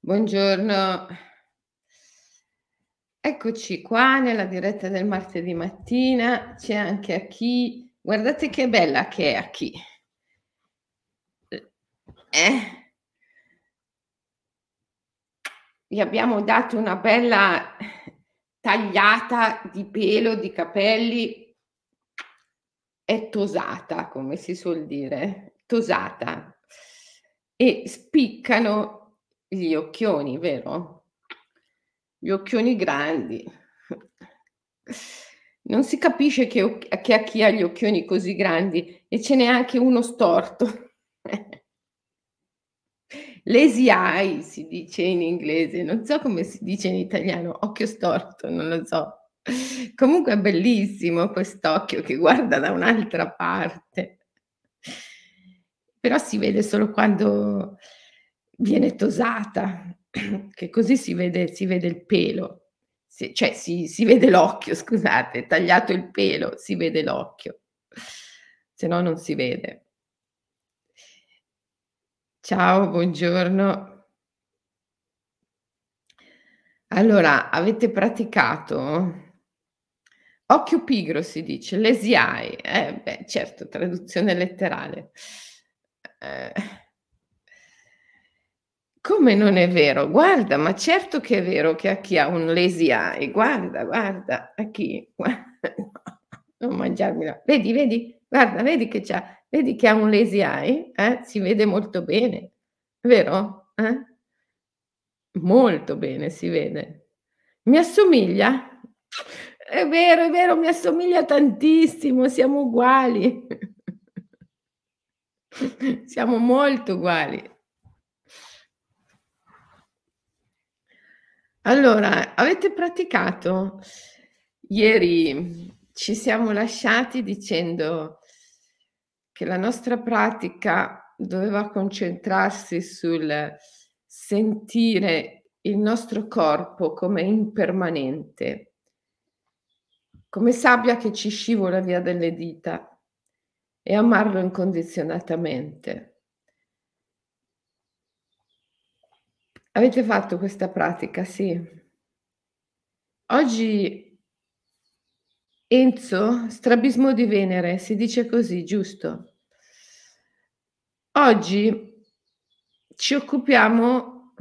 Buongiorno. Eccoci qua nella diretta del martedì mattina. C'è anche a chi guardate che bella che è a chi. Eh. Gli abbiamo dato una bella tagliata di pelo, di capelli. È tosata, come si suol dire, tosata. E spiccano gli occhioni, vero? Gli occhioni grandi. Non si capisce che, che a chi ha gli occhioni così grandi e ce n'è anche uno storto. Lazy eye si dice in inglese, non so come si dice in italiano, occhio storto, non lo so. Comunque è bellissimo quest'occhio che guarda da un'altra parte. Però si vede solo quando viene tosata, che così si vede, si vede il pelo, si, cioè si, si vede l'occhio, scusate, tagliato il pelo, si vede l'occhio, se no non si vede. Ciao, buongiorno. Allora, avete praticato? Occhio pigro si dice, lesiai, eh, beh, certo, traduzione letterale. Eh, come non è vero? Guarda, ma certo che è vero che a chi ha un lazy eye, guarda, guarda, a chi? Non mangiarmela. Vedi, vedi, guarda, vedi che c'ha, vedi che ha un lazy eye, eh? Si vede molto bene, vero? Eh? Molto bene si vede. Mi assomiglia? È vero, è vero, mi assomiglia tantissimo, siamo uguali. siamo molto uguali. Allora, avete praticato? Ieri ci siamo lasciati dicendo che la nostra pratica doveva concentrarsi sul sentire il nostro corpo come impermanente, come sabbia che ci scivola via dalle dita e amarlo incondizionatamente. Avete fatto questa pratica, sì. Oggi Enzo, strabismo di Venere, si dice così, giusto? Oggi ci occupiamo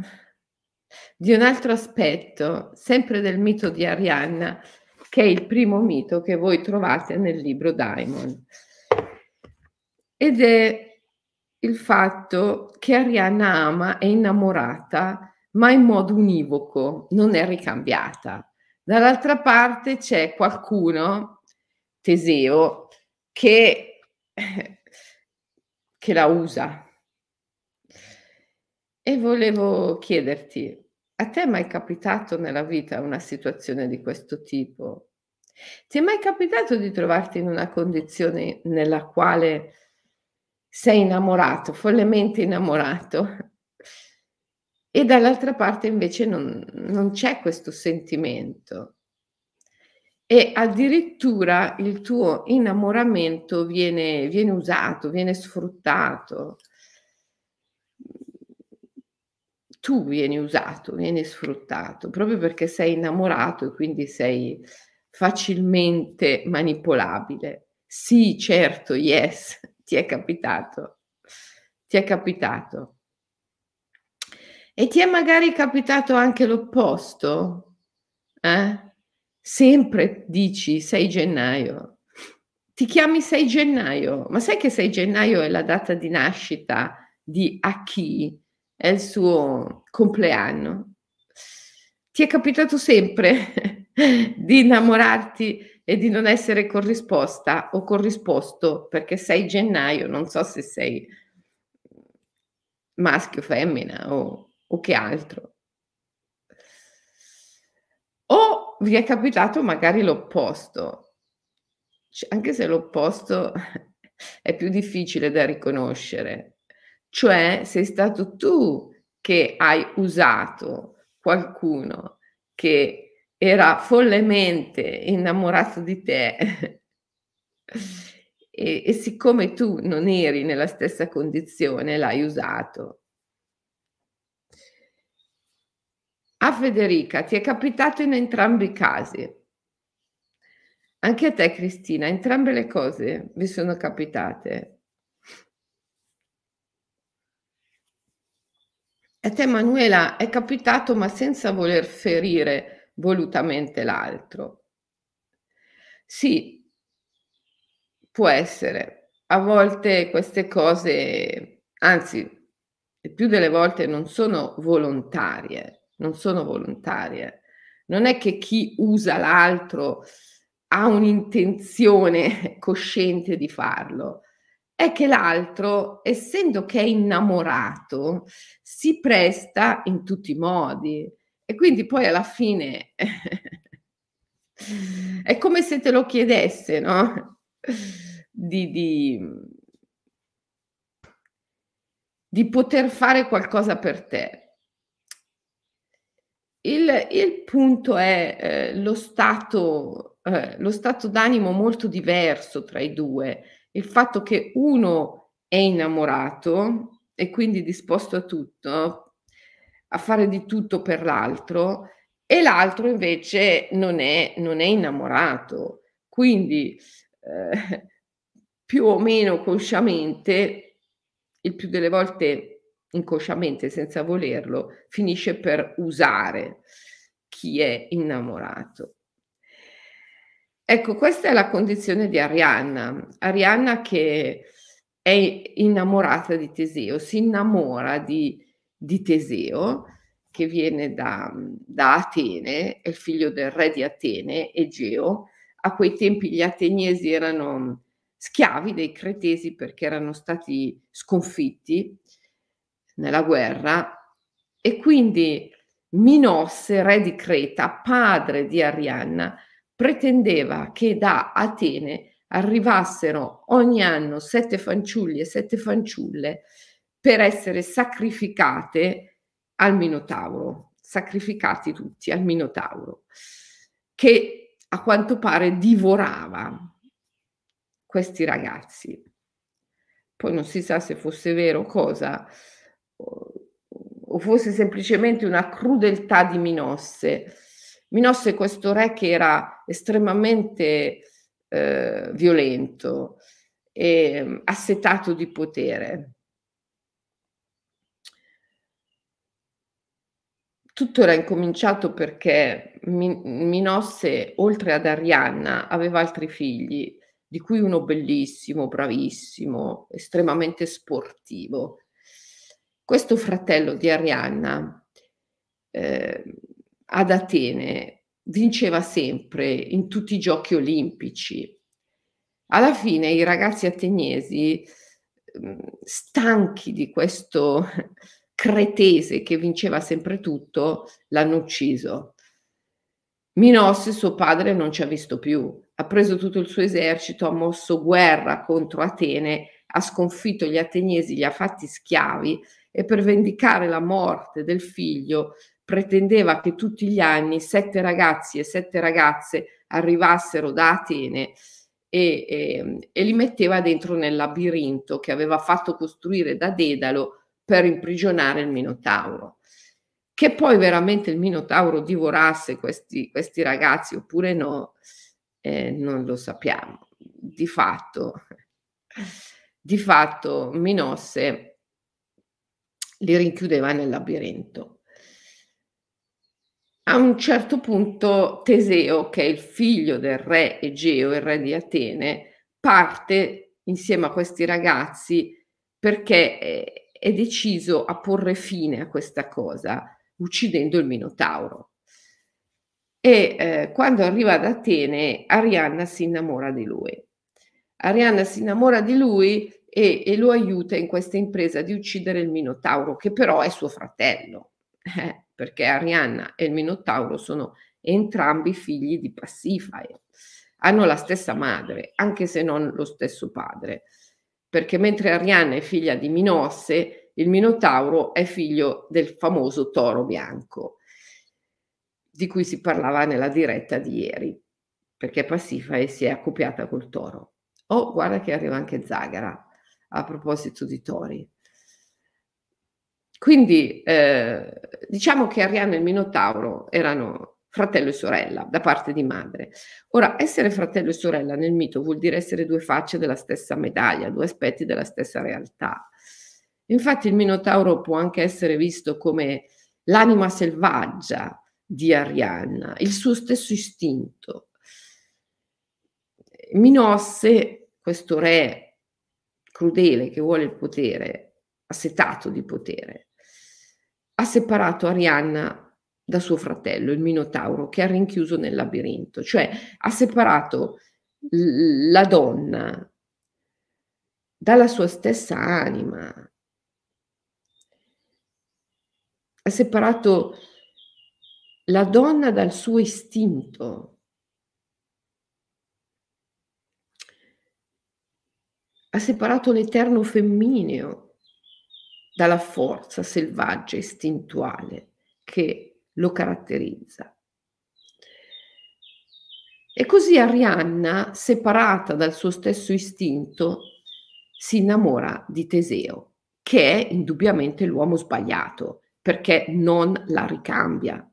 di un altro aspetto, sempre del mito di Arianna, che è il primo mito che voi trovate nel libro Daimon. Ed è il fatto che Arianna ama, è innamorata, ma in modo univoco, non è ricambiata. Dall'altra parte c'è qualcuno, Teseo, che, che la usa. E volevo chiederti, a te è mai capitato nella vita una situazione di questo tipo? Ti è mai capitato di trovarti in una condizione nella quale sei innamorato, follemente innamorato, e dall'altra parte invece non, non c'è questo sentimento. E addirittura il tuo innamoramento viene, viene usato, viene sfruttato. Tu vieni usato, vieni sfruttato, proprio perché sei innamorato e quindi sei facilmente manipolabile. Sì, certo, yes, ti è capitato, ti è capitato. E ti è magari capitato anche l'opposto? Eh? Sempre dici 6 gennaio. Ti chiami 6 gennaio, ma sai che 6 gennaio è la data di nascita di Aki? È il suo compleanno. Ti è capitato sempre di innamorarti e di non essere corrisposta o corrisposto perché sei gennaio, non so se sei maschio, femmina o, o che altro. O vi è capitato magari l'opposto, cioè, anche se l'opposto è più difficile da riconoscere, cioè sei stato tu che hai usato qualcuno che era follemente innamorato di te e, e siccome tu non eri nella stessa condizione l'hai usato. A Federica, ti è capitato in entrambi i casi? Anche a te Cristina, entrambe le cose vi sono capitate? A te Manuela è capitato ma senza voler ferire volutamente l'altro. Sì, può essere. A volte queste cose, anzi, più delle volte non sono volontarie non sono volontarie. Non è che chi usa l'altro ha un'intenzione cosciente di farlo, è che l'altro, essendo che è innamorato, si presta in tutti i modi e quindi poi alla fine è come se te lo chiedesse, no? Di, di, di poter fare qualcosa per te. Il, il punto è eh, lo, stato, eh, lo stato d'animo molto diverso tra i due, il fatto che uno è innamorato e quindi disposto a tutto, a fare di tutto per l'altro, e l'altro invece non è, non è innamorato. Quindi eh, più o meno consciamente, il più delle volte inconsciamente, senza volerlo, finisce per usare chi è innamorato. Ecco, questa è la condizione di Arianna. Arianna che è innamorata di Teseo, si innamora di, di Teseo, che viene da, da, Atene, è il figlio del re di Atene, Egeo. A quei tempi gli ateniesi erano schiavi dei cretesi perché erano stati sconfitti nella guerra e quindi Minosse, re di Creta, padre di Arianna, pretendeva che da Atene arrivassero ogni anno sette fanciulli e sette fanciulle per essere sacrificate al Minotauro, sacrificati tutti al Minotauro, che a quanto pare divorava questi ragazzi. Poi non si sa se fosse vero cosa, o fosse semplicemente una crudeltà di Minosse. Minosse questo re che era estremamente eh, violento e mm, assetato di potere. Tutto era incominciato perché Minosse, oltre ad Arianna, aveva altri figli, di cui uno bellissimo, bravissimo, estremamente sportivo, questo fratello di Arianna eh, ad Atene vinceva sempre in tutti i giochi olimpici. Alla fine i ragazzi ateniesi, mm, stanchi di questo cretese che vinceva sempre tutto, l'hanno ucciso. Minosse, suo padre, non ci ha visto più. Ha preso tutto il suo esercito, ha mosso guerra contro Atene, ha sconfitto gli ateniesi, li ha fatti schiavi e per vendicare la morte del figlio pretendeva che tutti gli anni sette ragazzi e sette ragazze arrivassero da Atene e, e, e li metteva dentro nel labirinto che aveva fatto costruire da Dedalo per imprigionare il Minotauro. Che poi veramente il Minotauro divorasse questi, questi ragazzi oppure no, eh, non lo sappiamo. Di fatto, di fatto Minosse li rinchiudeva nel labirinto. A un certo punto Teseo, che è il figlio del re Egeo, il re di Atene, parte insieme a questi ragazzi perché è deciso a porre fine a questa cosa, uccidendo il Minotauro. E eh, quando arriva ad Atene, Arianna si innamora di lui. Arianna si innamora di lui e, e, lo aiuta in questa impresa di uccidere il Minotauro, che però è suo fratello, eh, perché Arianna e il Minotauro sono entrambi figli di Passifae. Hanno la stessa madre, anche se non lo stesso padre, perché mentre Arianna è figlia di Minosse, il Minotauro è figlio del famoso toro bianco, di cui si parlava nella diretta di ieri, perché Passifae si è accoppiata col toro. Oh, guarda che arriva anche Zagara a proposito di tori. quindi eh, diciamo che Arianna e il Minotauro erano fratello e sorella da parte di madre. Ora, essere fratello e sorella nel mito vuol dire essere due facce della stessa medaglia, due aspetti della stessa realtà. Infatti il Minotauro può anche essere visto come l'anima selvaggia di Arianna, il suo stesso istinto. Minosse, questo re crudele che vuole il potere, assetato di potere, ha separato Arianna da suo fratello, il Minotauro, che è rinchiuso nel labirinto, cioè ha separato la donna dalla sua stessa anima, ha separato la donna dal suo istinto, ha separato l'eterno femmineo dalla forza selvaggia istintuale che lo caratterizza. E così Arianna, separata dal suo stesso istinto, si innamora di Teseo, che è indubbiamente l'uomo sbagliato, perché non la ricambia.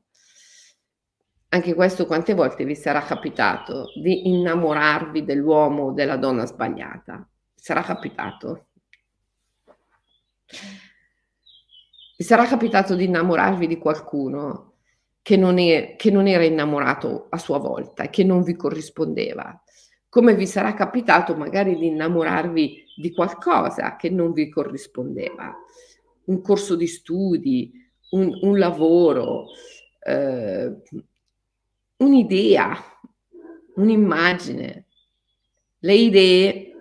Anche questo quante volte vi sarà capitato di innamorarvi dell'uomo o della donna sbagliata? Sarà capitato? Vi sarà capitato di innamorarvi di qualcuno che non, è, che non era innamorato a sua volta che non vi corrispondeva? Come vi sarà capitato magari di innamorarvi di qualcosa che non vi corrispondeva? Un corso di studi, un, un lavoro, eh, un'idea, un'immagine. Le idee,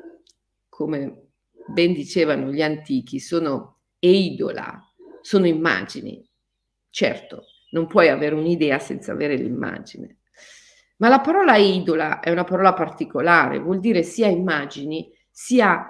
come ben dicevano gli antichi, sono eidola, sono immagini. Certo, non puoi avere un'idea senza avere l'immagine. Ma la parola idola è una parola particolare, vuol dire sia immagini, sia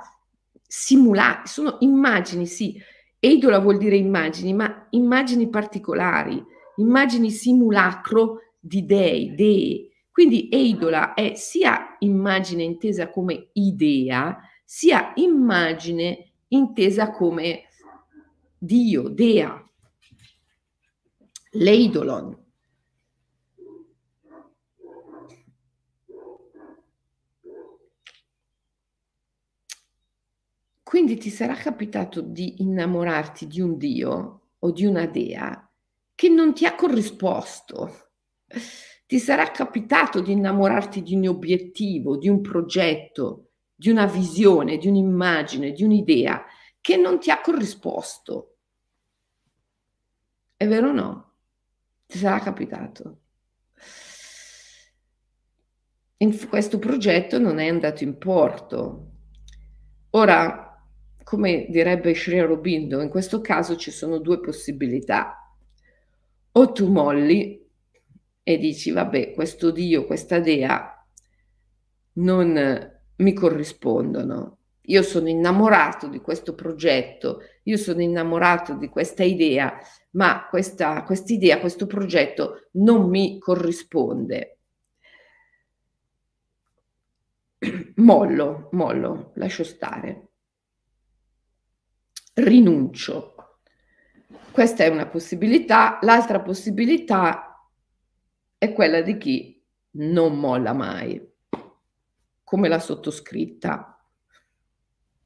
simulati, sono immagini, sì, Eidola vuol dire immagini, ma immagini particolari, immagini simulacro di dei, dee. Quindi eidola è sia immagine intesa come idea, sia immagine intesa come Dio, dea. L'eidolon. Quindi ti sarà capitato di innamorarti di un Dio o di una dea che non ti ha corrisposto. Ti sarà capitato di innamorarti di un obiettivo, di un progetto, di una visione, di un'immagine, di un'idea che non ti ha corrisposto. È vero o no? Ti sarà capitato. In questo progetto non è andato in porto. Ora, come direbbe Sri Aurobindo, in questo caso ci sono due possibilità. O tu molli e dici, vabbè, questo Dio, questa dea non mi corrispondono. Io sono innamorato di questo progetto, io sono innamorato di questa idea, ma questa idea, questo progetto non mi corrisponde. Mollo, mollo, lascio stare rinuncio. Questa è una possibilità. L'altra possibilità è quella di chi non molla mai, come la sottoscritta.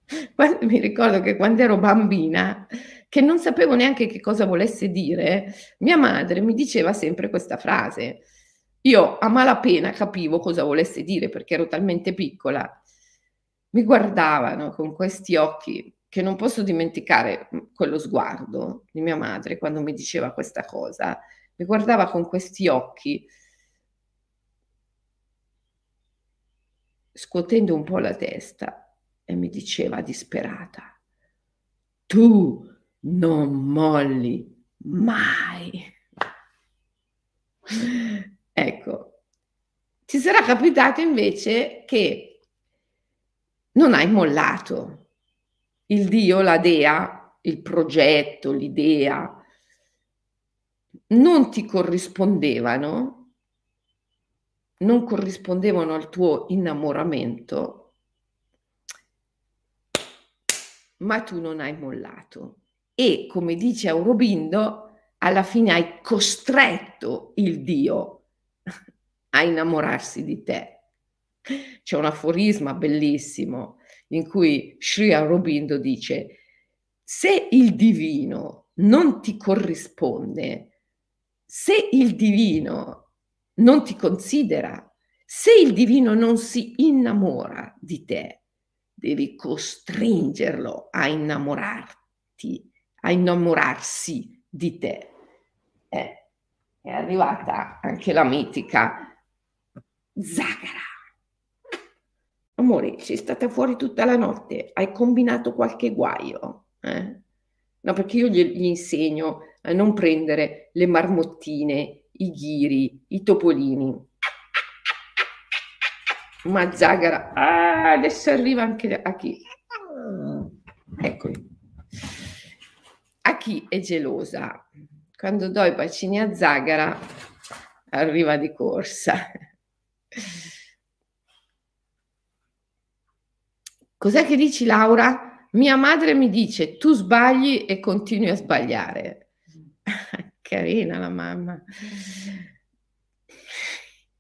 Mi ricordo che quando ero bambina, che non sapevo neanche che cosa volesse dire, mia madre mi diceva sempre questa frase. Io a malapena capivo cosa volesse dire perché ero talmente piccola. Mi guardavano con questi occhi che non posso dimenticare mhmm, quello sguardo di mia madre quando mi diceva questa cosa. Mi guardava con questi occhi, scuotendo un po' la testa e mi diceva disperata, tu non molli mai. Ecco, ti sarà capitato invece che non hai mollato, il Dio, la dea, il progetto, l'idea, non ti corrispondevano, non corrispondevano al tuo innamoramento, ma tu non hai mollato. e, come dice Aurobindo, alla fine hai costretto il Dio a innamorarsi di te. C'è un aforisma bellissimo in cui Sri Aurobindo dice se il divino non ti corrisponde, se il divino non ti considera, se il divino non si innamora di te, devi costringerlo a innamorarti, a innamorarsi di te. Eh, è arrivata anche la mitica Zagara. Amore, sei stata fuori tutta la notte, hai combinato qualche guaio. Eh? No, perché io gli, gli insegno a non prendere le marmottine, i ghiri, i topolini. Ma Zagara, ah, adesso arriva anche a chi? Eccoli. A chi è gelosa? Quando do i bacini a Zagara, arriva di corsa. Cos'è che dici Laura? Mia madre mi dice tu sbagli e continui a sbagliare. Carina la mamma.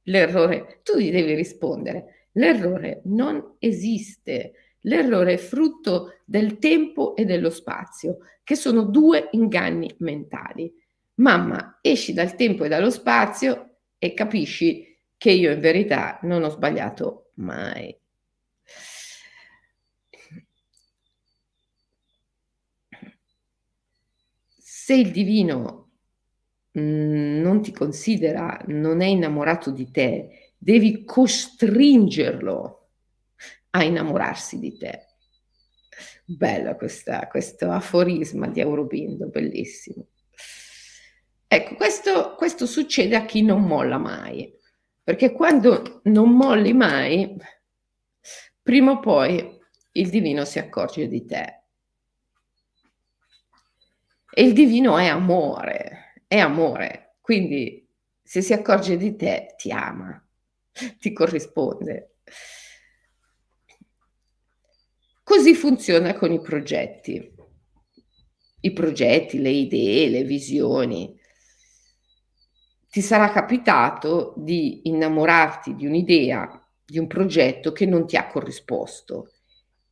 L'errore, tu gli devi rispondere, l'errore non esiste. L'errore è frutto del tempo e dello spazio, che sono due inganni mentali. Mamma, esci dal tempo e dallo spazio e capisci che io in verità non ho sbagliato mai. Se il divino mh, non ti considera, non è innamorato di te, devi costringerlo a innamorarsi di te. Bella questa, questo aforisma di Aurobindo, bellissimo. Ecco, questo, questo succede a chi non molla mai, perché quando non molli mai, prima o poi il divino si accorge di te e il divino è amore, è amore. Quindi se si accorge di te, ti ama, ti corrisponde. Così funziona con i progetti. I progetti, le idee, le visioni. Ti sarà capitato di innamorarti di un'idea, di un progetto che non ti ha corrisposto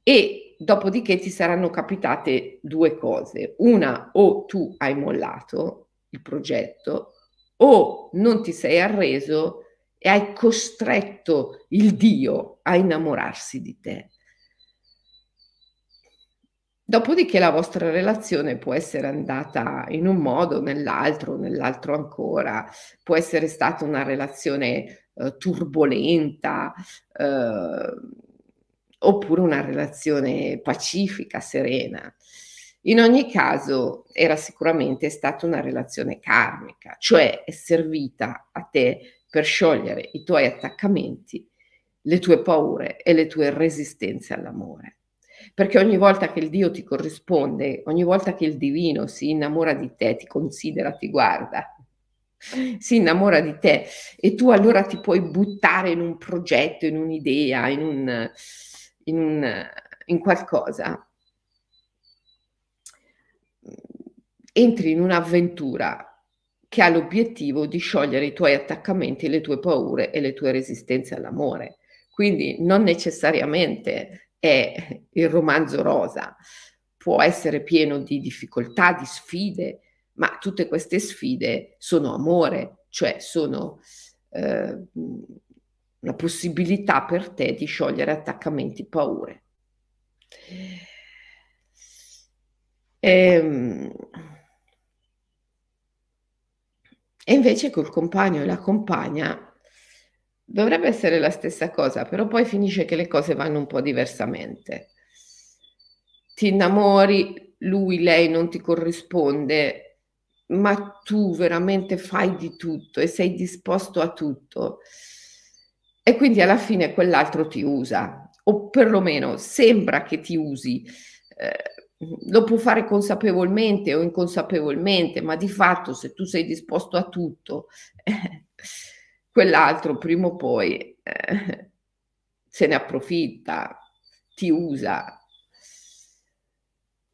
e dopodiché ti saranno capitate due cose. Una, o tu hai mollato il progetto, o non ti sei arreso e hai costretto il Dio a innamorarsi di te. Dopodiché la vostra relazione può essere andata in un modo, nell'altro, nell'altro ancora, può essere stata una relazione eh, turbolenta, eh, oppure una relazione pacifica, serena. In ogni caso era sicuramente stata una relazione karmica, cioè è servita a te per sciogliere i tuoi attaccamenti, le tue paure e le tue resistenze all'amore. Perché ogni volta che il Dio ti corrisponde, ogni volta che il divino si innamora di te, ti considera, ti guarda, si innamora di te e tu allora ti puoi buttare in un progetto, in un'idea, in un, in, un, in qualcosa, entri in un'avventura che ha l'obiettivo di sciogliere i tuoi attaccamenti, le tue paure e le tue resistenze all'amore. Quindi non necessariamente è il romanzo rosa, può essere pieno di difficoltà, di sfide, ma tutte queste sfide sono amore, cioè sono eh, la possibilità per te di sciogliere attaccamenti, paure. Ehm, e invece col compagno e la compagna dovrebbe essere la stessa cosa, però poi finisce che le cose vanno un po' diversamente. Ti innamori, lui, lei non ti corrisponde, ma tu veramente fai di tutto e sei disposto a tutto e quindi alla fine quell'altro ti usa, o perlomeno sembra che ti usi. Eh, lo può fare consapevolmente o inconsapevolmente, ma di fatto se tu sei disposto a tutto, eh, quell'altro prima o poi eh, se ne approfitta, ti usa.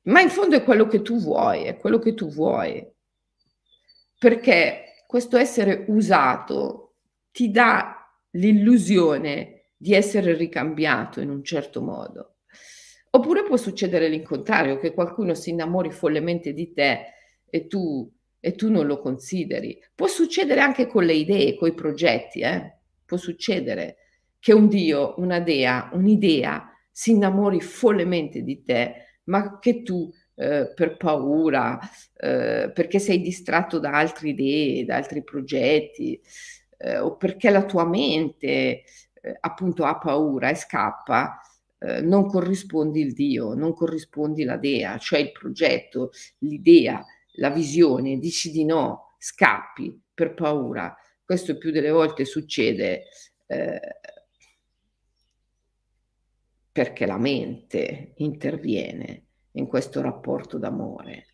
Ma in fondo è quello che tu vuoi, è quello che tu vuoi. Perché questo essere usato ti dà l'illusione di essere ricambiato in un certo modo. Oppure può succedere l'incontrario, che qualcuno si innamori follemente di te e tu, e tu non lo consideri. Può succedere anche con le idee, con i progetti, eh? può succedere che un Dio, una dea, un'idea si innamori follemente di te, ma che tu eh, per paura, eh, perché sei distratto da altre idee, da altri progetti, eh, o perché la tua mente eh, appunto ha paura e scappa, eh, non corrispondi il Dio, non corrispondi la dea, cioè il progetto, l'idea, la visione, dici di no, scappi per paura. Questo più delle volte succede eh, perché la mente interviene in questo rapporto d'amore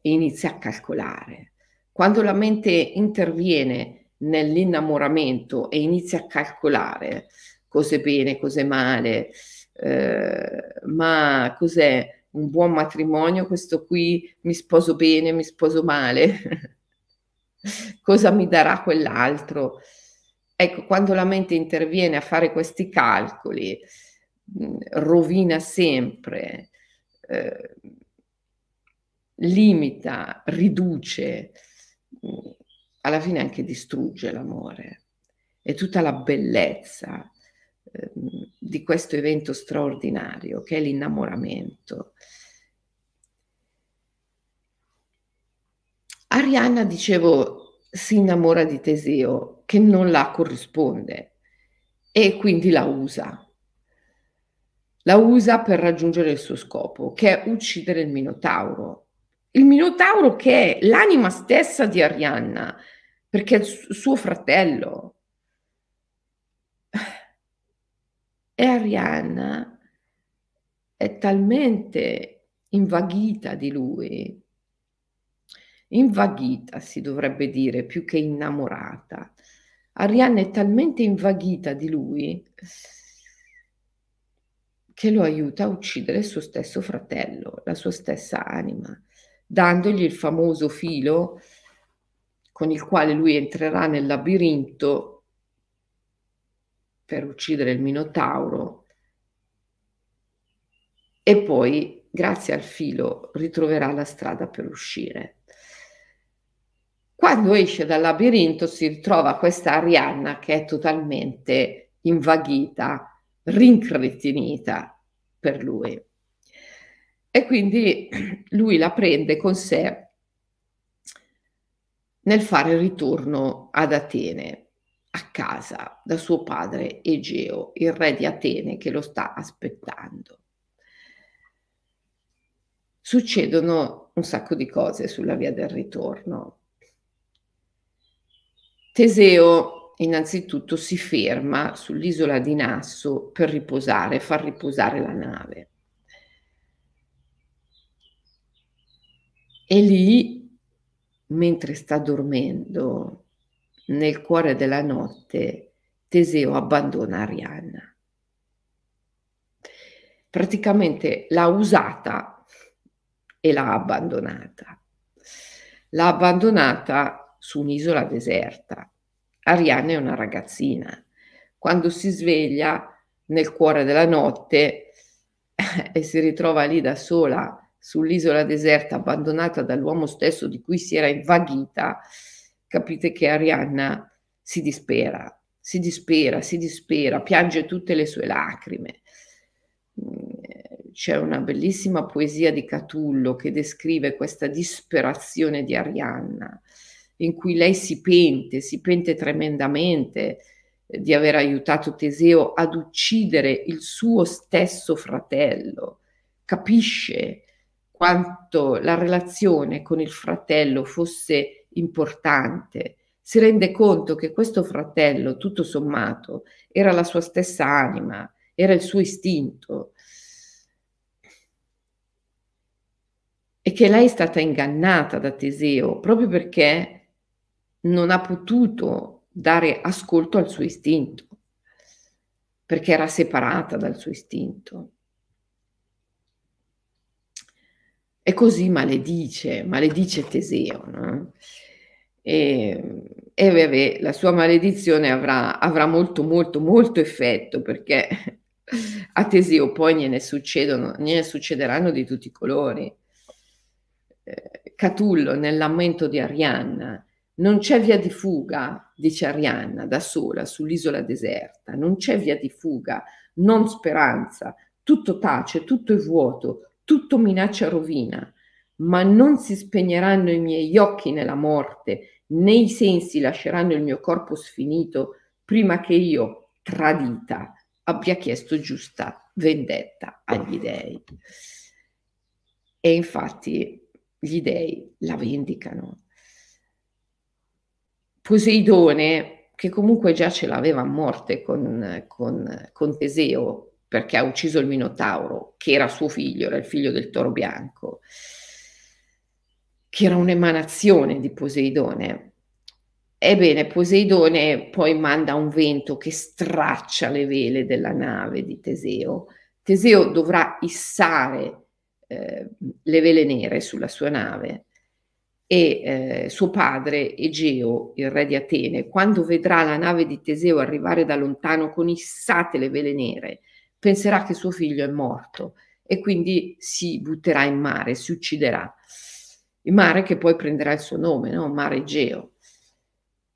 e inizia a calcolare. Quando la mente interviene nell'innamoramento e inizia a calcolare cose bene, cose male, eh, ma cos'è? Un buon matrimonio? Questo qui, mi sposo bene, mi sposo male, cosa mi darà quell'altro. Ecco, quando la mente interviene a fare questi calcoli, rovina sempre, eh, limita, riduce, alla fine anche distrugge l'amore. E tutta la bellezza eh, di questo evento straordinario che è l'innamoramento. Arianna, dicevo, si innamora di Teseo che non la corrisponde e quindi la usa la usa per raggiungere il suo scopo, che è uccidere il Minotauro. Il Minotauro che è l'anima stessa di Arianna, perché è il suo fratello. E Arianna è talmente invaghita di lui, invaghita si dovrebbe dire più che innamorata. Arianna è talmente invaghita di lui che lo aiuta a uccidere il suo stesso fratello, la sua stessa anima, dandogli il famoso filo con il quale lui entrerà nel labirinto per uccidere il Minotauro e poi, grazie al filo, ritroverà la strada per uscire. Quando esce dal labirinto si ritrova questa Arianna che è totalmente invaghita rincretinita per lui. E quindi lui la prende con sé nel fare ritorno ad Atene, a casa, da suo padre Egeo, il re di Atene che lo sta aspettando. Succedono un sacco di cose sulla via del ritorno. Teseo innanzitutto si ferma sull'isola di Nasso per riposare, far riposare la nave. E lì, mentre sta dormendo, nel cuore della notte, Teseo abbandona Arianna. Praticamente l'ha usata e l'ha abbandonata. L'ha abbandonata su un'isola deserta Arianna è una ragazzina. Quando si sveglia nel cuore della notte e si ritrova lì da sola sull'isola deserta abbandonata dall'uomo stesso di cui si era invaghita, capite che Arianna si dispera, si dispera, si dispera, piange tutte le sue lacrime. C'è una bellissima poesia di Catullo che descrive questa disperazione di Arianna in cui lei si pente, si pente tremendamente eh, di aver aiutato Teseo ad uccidere il suo stesso fratello, capisce quanto la relazione con il fratello fosse importante, si rende conto che questo fratello, tutto sommato, era la sua stessa anima, era il suo istinto e che lei è stata ingannata da Teseo proprio perché non ha potuto dare ascolto al suo istinto, perché era separata dal suo istinto. e così maledice, maledice Teseo. No? E, e vabbè, la sua maledizione avrà, avrà molto, molto, molto effetto perché a Teseo poi gliene, gliene succederanno di tutti i colori. Eh, Catullo nel lamento di Arianna, non c'è via di fuga, dice Arianna, da sola sull'isola deserta, non c'è via di fuga, non speranza, tutto tace, tutto è vuoto, tutto minaccia rovina, ma non si spegneranno i miei occhi nella morte, né i sensi lasceranno il mio corpo sfinito prima che io, tradita, abbia chiesto giusta vendetta agli dei. E infatti gli dei la vendicano. Poseidone, che comunque già ce l'aveva a morte con, con, con Teseo, perché ha ucciso il Minotauro, che era suo figlio, era il figlio del toro bianco, che era un'emanazione di Poseidone. Ebbene, Poseidone poi manda un vento che straccia le vele della nave di Teseo. Teseo dovrà issare eh, le vele nere sulla sua nave e eh, suo padre Egeo, il re di Atene, quando vedrà la nave di Teseo arrivare da lontano con issate le vele nere, penserà che suo figlio è morto e quindi si butterà in mare, si ucciderà. Il mare che poi prenderà il suo nome, no? mare Egeo.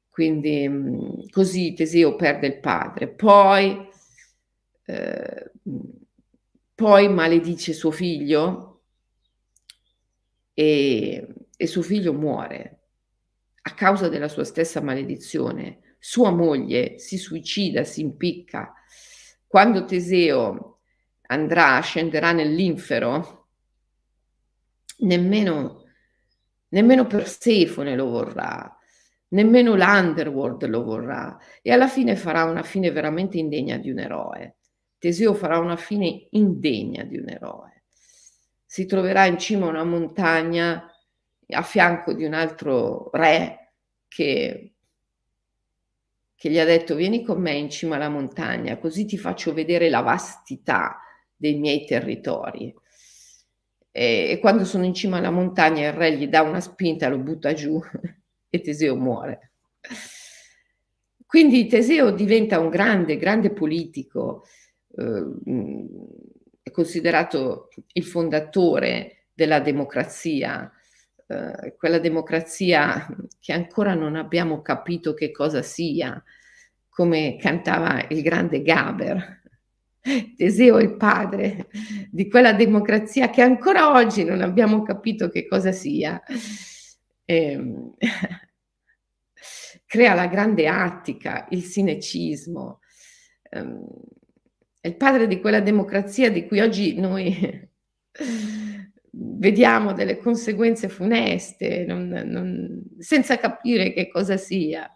Quindi così Teseo perde il padre. Poi, eh, poi maledice suo figlio e e suo figlio muore a causa della sua stessa maledizione. Sua moglie si suicida, si impicca. Quando Teseo andrà, scenderà nell'infero, nemmeno, nemmeno Persefone lo vorrà, nemmeno l'Underworld lo vorrà e alla fine farà una fine veramente indegna di un eroe. Teseo farà una fine indegna di un eroe. Si troverà in cima a una montagna a fianco di un altro re che, che gli ha detto vieni con me in cima alla montagna, così ti faccio vedere la vastità dei miei territori. E, quando sono in cima alla montagna il re gli dà una spinta, lo butta giù e Teseo muore. Quindi Teseo diventa un grande, grande politico, eh, è considerato il fondatore della democrazia, eh, quella democrazia che ancora non abbiamo capito che cosa sia, come cantava il grande Gaber. Teseo è il padre di quella democrazia che ancora oggi non abbiamo capito che cosa sia. E, ehm, crea la grande Attica, il sinecismo. Um, è il padre di quella democrazia di cui oggi noi vediamo delle conseguenze funeste, non, non, senza capire che cosa sia.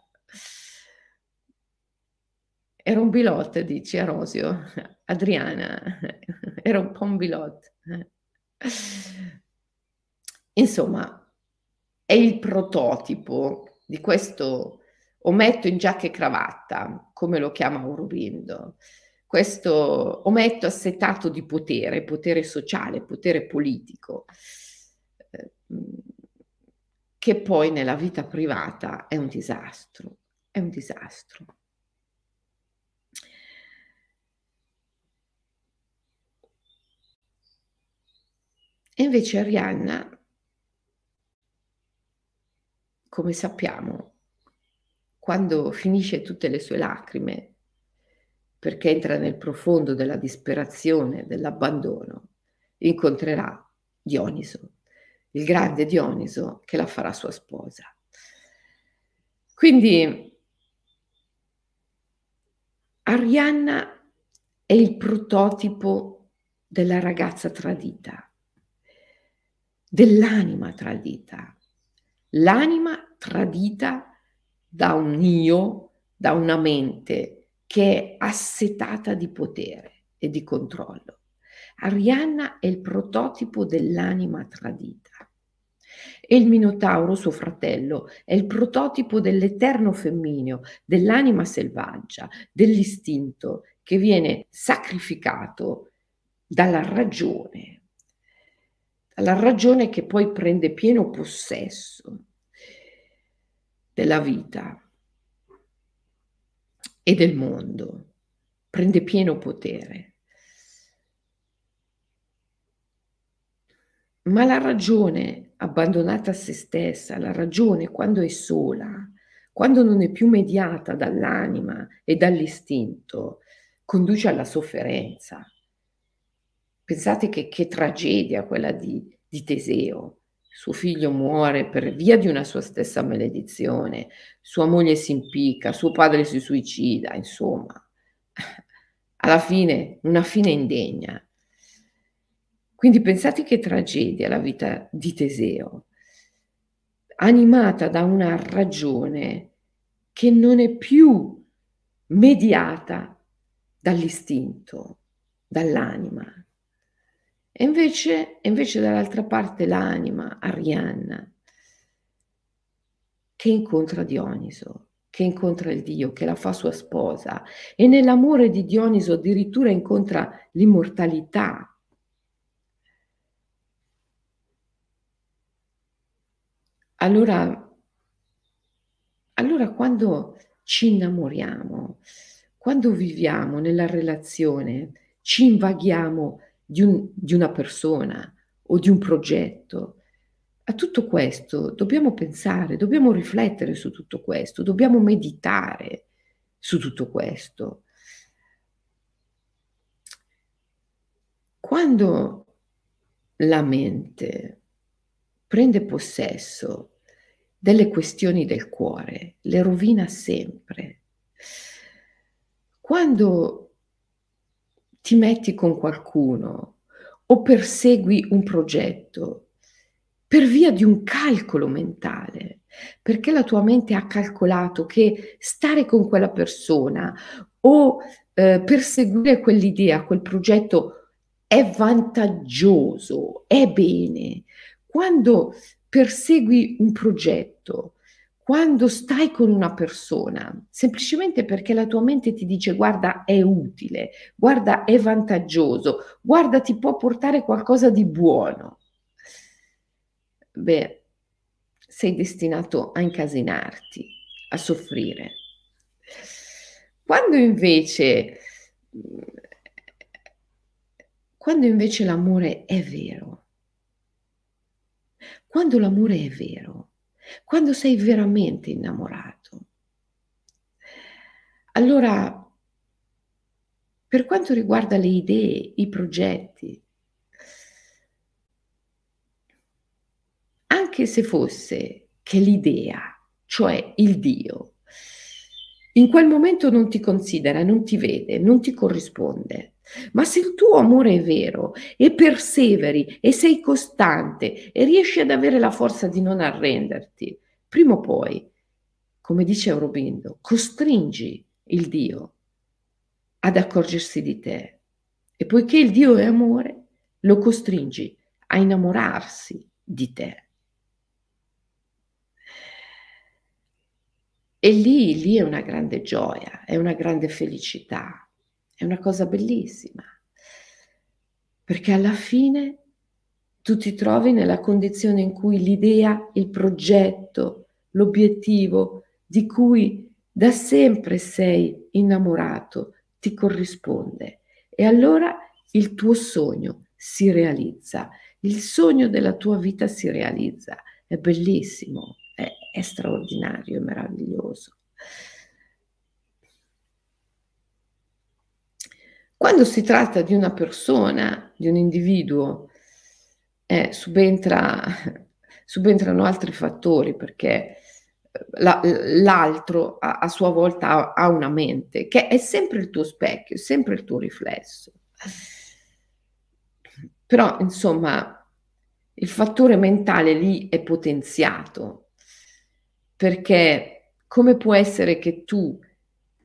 Era un bilot, dice Arosio. Adriana, era un po' un bilot. Insomma, è il prototipo di questo ometto in giacca e cravatta, come lo chiama Aurobindo questo ometto assetato di potere, potere sociale, potere politico, eh, che poi nella vita privata è un disastro, è un disastro. E invece Arianna, come sappiamo, quando finisce tutte le sue lacrime, perché entra nel profondo della disperazione, dell'abbandono, incontrerà Dioniso, il grande Dioniso che la farà sua sposa. Quindi Arianna è il prototipo della ragazza tradita, dell'anima tradita, l'anima tradita da un io, da una mente che è assetata di potere e di controllo. Arianna è il prototipo dell'anima tradita. E il Minotauro, suo fratello, è il prototipo dell'eterno femmineo, dell'anima selvaggia, dell'istinto che viene sacrificato dalla ragione. La ragione che poi prende pieno possesso della vita e del mondo, prende pieno potere. Ma la ragione abbandonata a se stessa, la ragione quando è sola, quando non è più mediata dall'anima e dall'istinto, conduce alla sofferenza. Pensate che, che tragedia quella di, di Teseo. Suo figlio muore per via di una sua stessa maledizione, sua moglie si impicca, suo padre si suicida, insomma. Alla fine, una fine indegna. Quindi pensate che tragedia la vita di Teseo, animata da una ragione che non è più mediata dall'istinto, dall'anima. E invece, invece dall'altra parte l'anima, Arianna, che incontra Dioniso, che incontra il Dio, che la fa sua sposa e nell'amore di Dioniso addirittura incontra l'immortalità. Allora, allora quando ci innamoriamo, quando viviamo nella relazione, ci invaghiamo di, un, di una persona o di un progetto. A tutto questo dobbiamo pensare, dobbiamo riflettere su tutto questo, dobbiamo meditare su tutto questo. Quando la mente prende possesso delle questioni del cuore, le rovina sempre. Quando ti metti con qualcuno o persegui un progetto per via di un calcolo mentale, perché la tua mente ha calcolato che stare con quella persona o eh, perseguire quell'idea, quel progetto è vantaggioso, è bene. Quando persegui un progetto quando stai con una persona, semplicemente perché la tua mente ti dice guarda è utile, guarda è vantaggioso, guarda ti può portare qualcosa di buono, beh, sei destinato a incasinarti, a soffrire. Quando invece, quando invece l'amore è vero, quando l'amore è vero, quando sei veramente innamorato. Allora, per quanto riguarda le idee, i progetti, anche se fosse che l'idea, cioè il Dio, in quel momento non ti considera, non ti vede, non ti corrisponde. Ma se il tuo amore è vero e perseveri e sei costante e riesci ad avere la forza di non arrenderti, prima o poi, come dice Aurobindo, costringi il Dio ad accorgersi di te. E poiché il Dio è amore, lo costringi a innamorarsi di te. E lì, lì è una grande gioia, è una grande felicità, è una cosa bellissima, perché alla fine tu ti trovi nella condizione in cui l'idea, il progetto, l'obiettivo di cui da sempre sei innamorato ti corrisponde. E allora il tuo sogno si realizza, il sogno della tua vita si realizza, è bellissimo è, è straordinario, è meraviglioso. Quando si tratta di una persona, di un individuo, eh, subentra, subentrano altri fattori perché eh, la, l'altro a, a, sua volta ha, ha, una mente che è sempre il tuo specchio, sempre il tuo riflesso. Però, insomma, il fattore mentale lì è potenziato perché come può essere che tu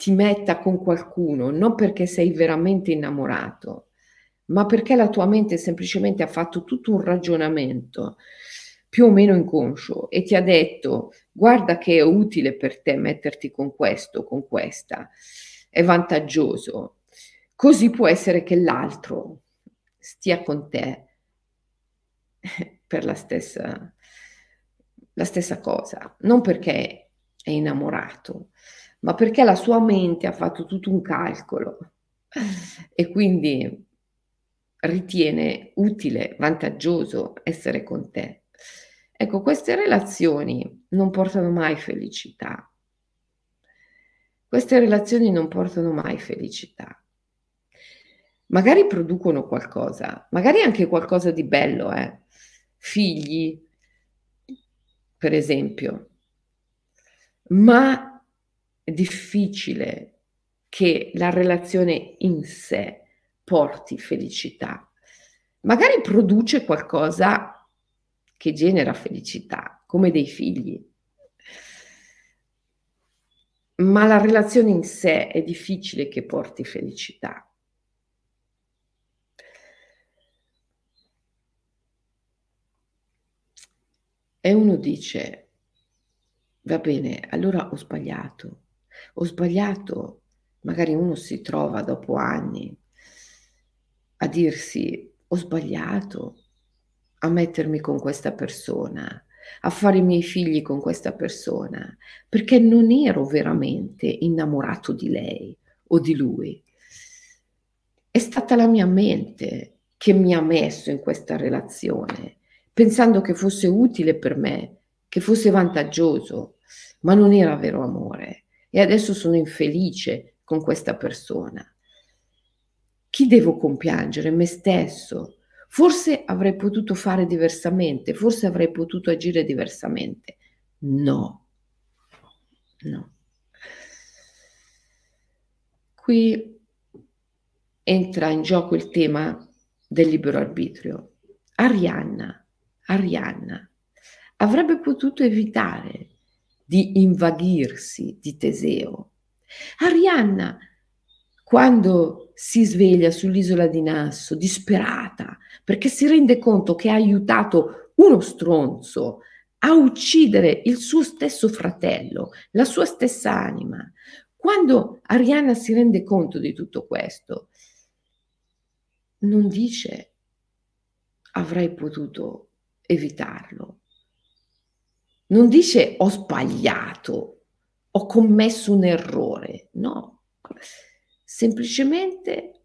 ti metta con qualcuno non perché sei veramente innamorato, ma perché la tua mente semplicemente ha fatto tutto un ragionamento più o meno inconscio e ti ha detto guarda che è utile per te metterti con questo, con questa, è vantaggioso. Così può essere che l'altro stia con te per la stessa, la stessa cosa, non perché è innamorato, ma perché la sua mente ha fatto tutto un calcolo e quindi ritiene utile, vantaggioso essere con te. Ecco, queste relazioni non portano mai felicità. Queste relazioni non portano mai felicità. Magari producono qualcosa, magari anche qualcosa di bello, eh? figli, per esempio, ma difficile che la relazione in sé porti felicità. Magari produce qualcosa che genera felicità, come dei figli, ma la relazione in sé è difficile che porti felicità. E uno dice, va bene, allora ho sbagliato, ho sbagliato, magari uno si trova dopo anni a dirsi, ho sbagliato a mettermi con questa persona, a fare i miei figli con questa persona, perché non ero veramente innamorato di lei o di lui. È stata la mia mente che mi ha messo in questa relazione, pensando che fosse utile per me, che fosse vantaggioso, ma non era vero amore. E adesso sono infelice con questa persona. Chi devo compiangere? Me stesso Forse avrei potuto fare diversamente, forse avrei potuto agire diversamente. No, no. Qui entra in gioco il tema del libero arbitrio. Arianna, Arianna avrebbe potuto evitare di invaghirsi di Teseo. Arianna, quando si sveglia sull'isola di Nasso, disperata, perché si rende conto che ha aiutato uno stronzo a uccidere il suo stesso fratello, la sua stessa anima. Quando Arianna si rende conto di tutto questo, non dice avrei potuto evitarlo, non dice ho sbagliato, ho commesso un errore, no, semplicemente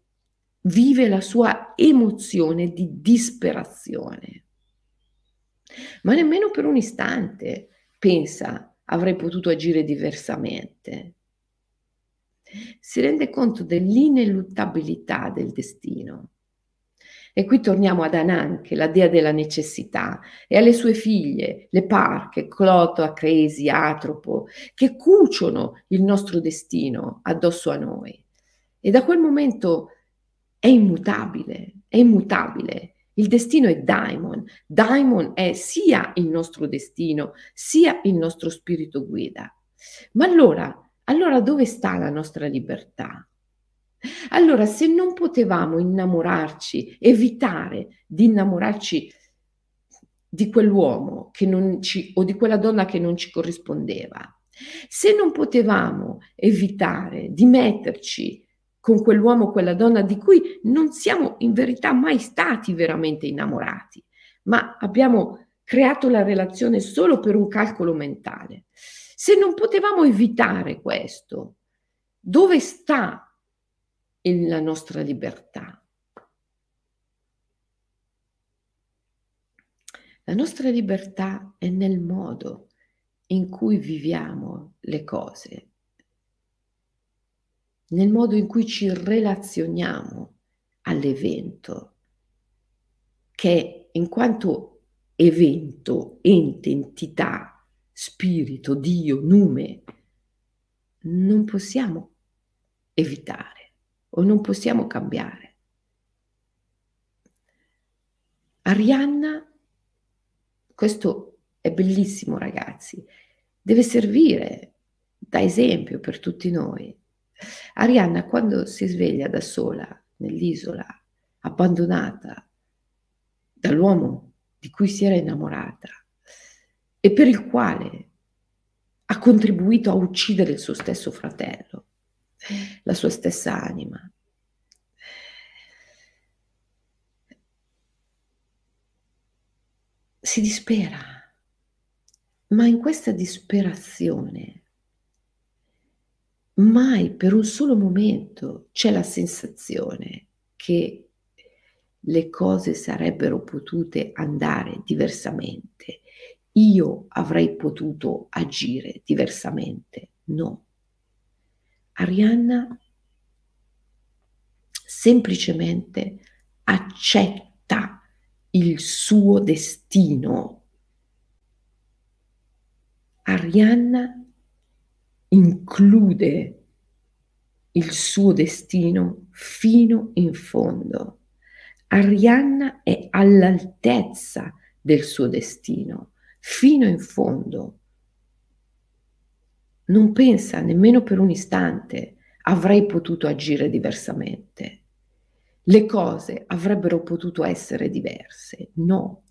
vive la sua emozione di disperazione. Ma nemmeno per un istante pensa avrei potuto agire diversamente. Si rende conto dell'ineluttabilità del destino. E qui torniamo ad Ananche, la dea della necessità, e alle sue figlie, le parche, Cloto, Acresi, Atropo, che cuciono il nostro destino addosso a noi. E da quel momento è immutabile, è immutabile. Il destino è Daimon. Daimon è sia il nostro destino, sia il nostro spirito guida. Ma allora, allora dove sta la nostra libertà? Allora, se non potevamo innamorarci, evitare di innamorarci di quell'uomo ci, o di quella donna che non ci corrispondeva, se non potevamo evitare di metterci con quell'uomo o quella donna di cui non siamo in verità mai stati veramente innamorati, ma abbiamo creato la relazione solo per un calcolo mentale. Se non potevamo evitare questo, dove sta la nostra libertà? La nostra libertà è nel modo in cui viviamo le cose nel modo in cui ci relazioniamo all'evento, che in quanto evento, ente, entità, spirito, Dio, nume, non possiamo evitare o non possiamo cambiare. Arianna, questo è bellissimo ragazzi, deve servire da esempio per tutti noi. Arianna, quando si sveglia da sola nell'isola, abbandonata dall'uomo di cui si era innamorata e per il quale ha contribuito a uccidere il suo stesso fratello, la sua stessa anima. si dispera, ma in questa disperazione mai per un solo momento c'è la sensazione che le cose sarebbero potute andare diversamente, io avrei potuto agire diversamente. No. Arianna semplicemente accetta il suo destino. Arianna include il suo destino fino in fondo. Arianna è all'altezza del suo destino, fino in fondo. Non pensa nemmeno per un istante avrei potuto agire diversamente. Le cose avrebbero potuto essere diverse. No.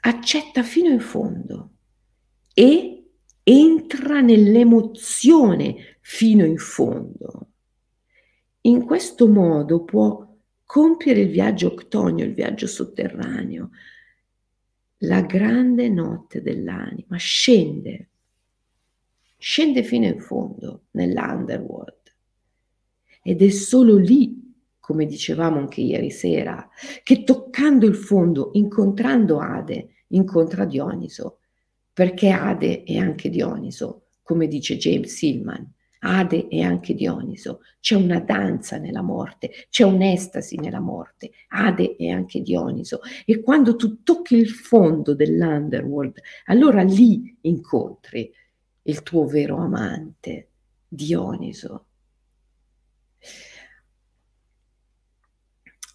Accetta fino in fondo e entra nell'emozione fino in fondo. In questo modo può compiere il viaggio octonio, il viaggio sotterraneo, la grande notte dell'anima, scende, scende fino in fondo nell'underworld. Ed è solo lì, come dicevamo anche ieri sera, che toccando il fondo, incontrando Ade, incontra Dioniso, perché Ade è anche Dioniso, come dice James Silman. Ade è anche Dioniso, c'è una danza nella morte, c'è un'estasi nella morte, Ade è anche Dioniso e quando tu tocchi il fondo dell'underworld, allora lì incontri il tuo vero amante, Dioniso.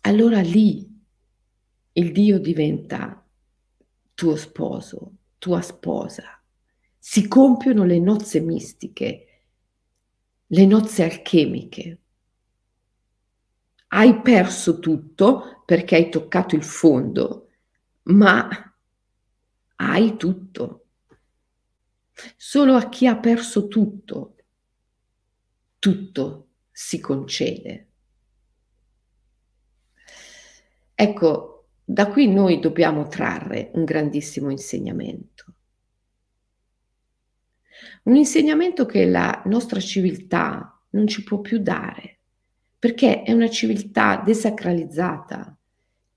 Allora lì il Dio diventa tuo sposo, tua sposa. Si compiono le nozze mistiche, le nozze alchemiche. Hai perso tutto perché hai toccato il fondo, ma hai tutto. Solo a chi ha perso tutto, tutto si concede. Ecco, da qui noi dobbiamo trarre un grandissimo insegnamento. Un insegnamento che la nostra civiltà non ci può più dare, perché è una civiltà desacralizzata,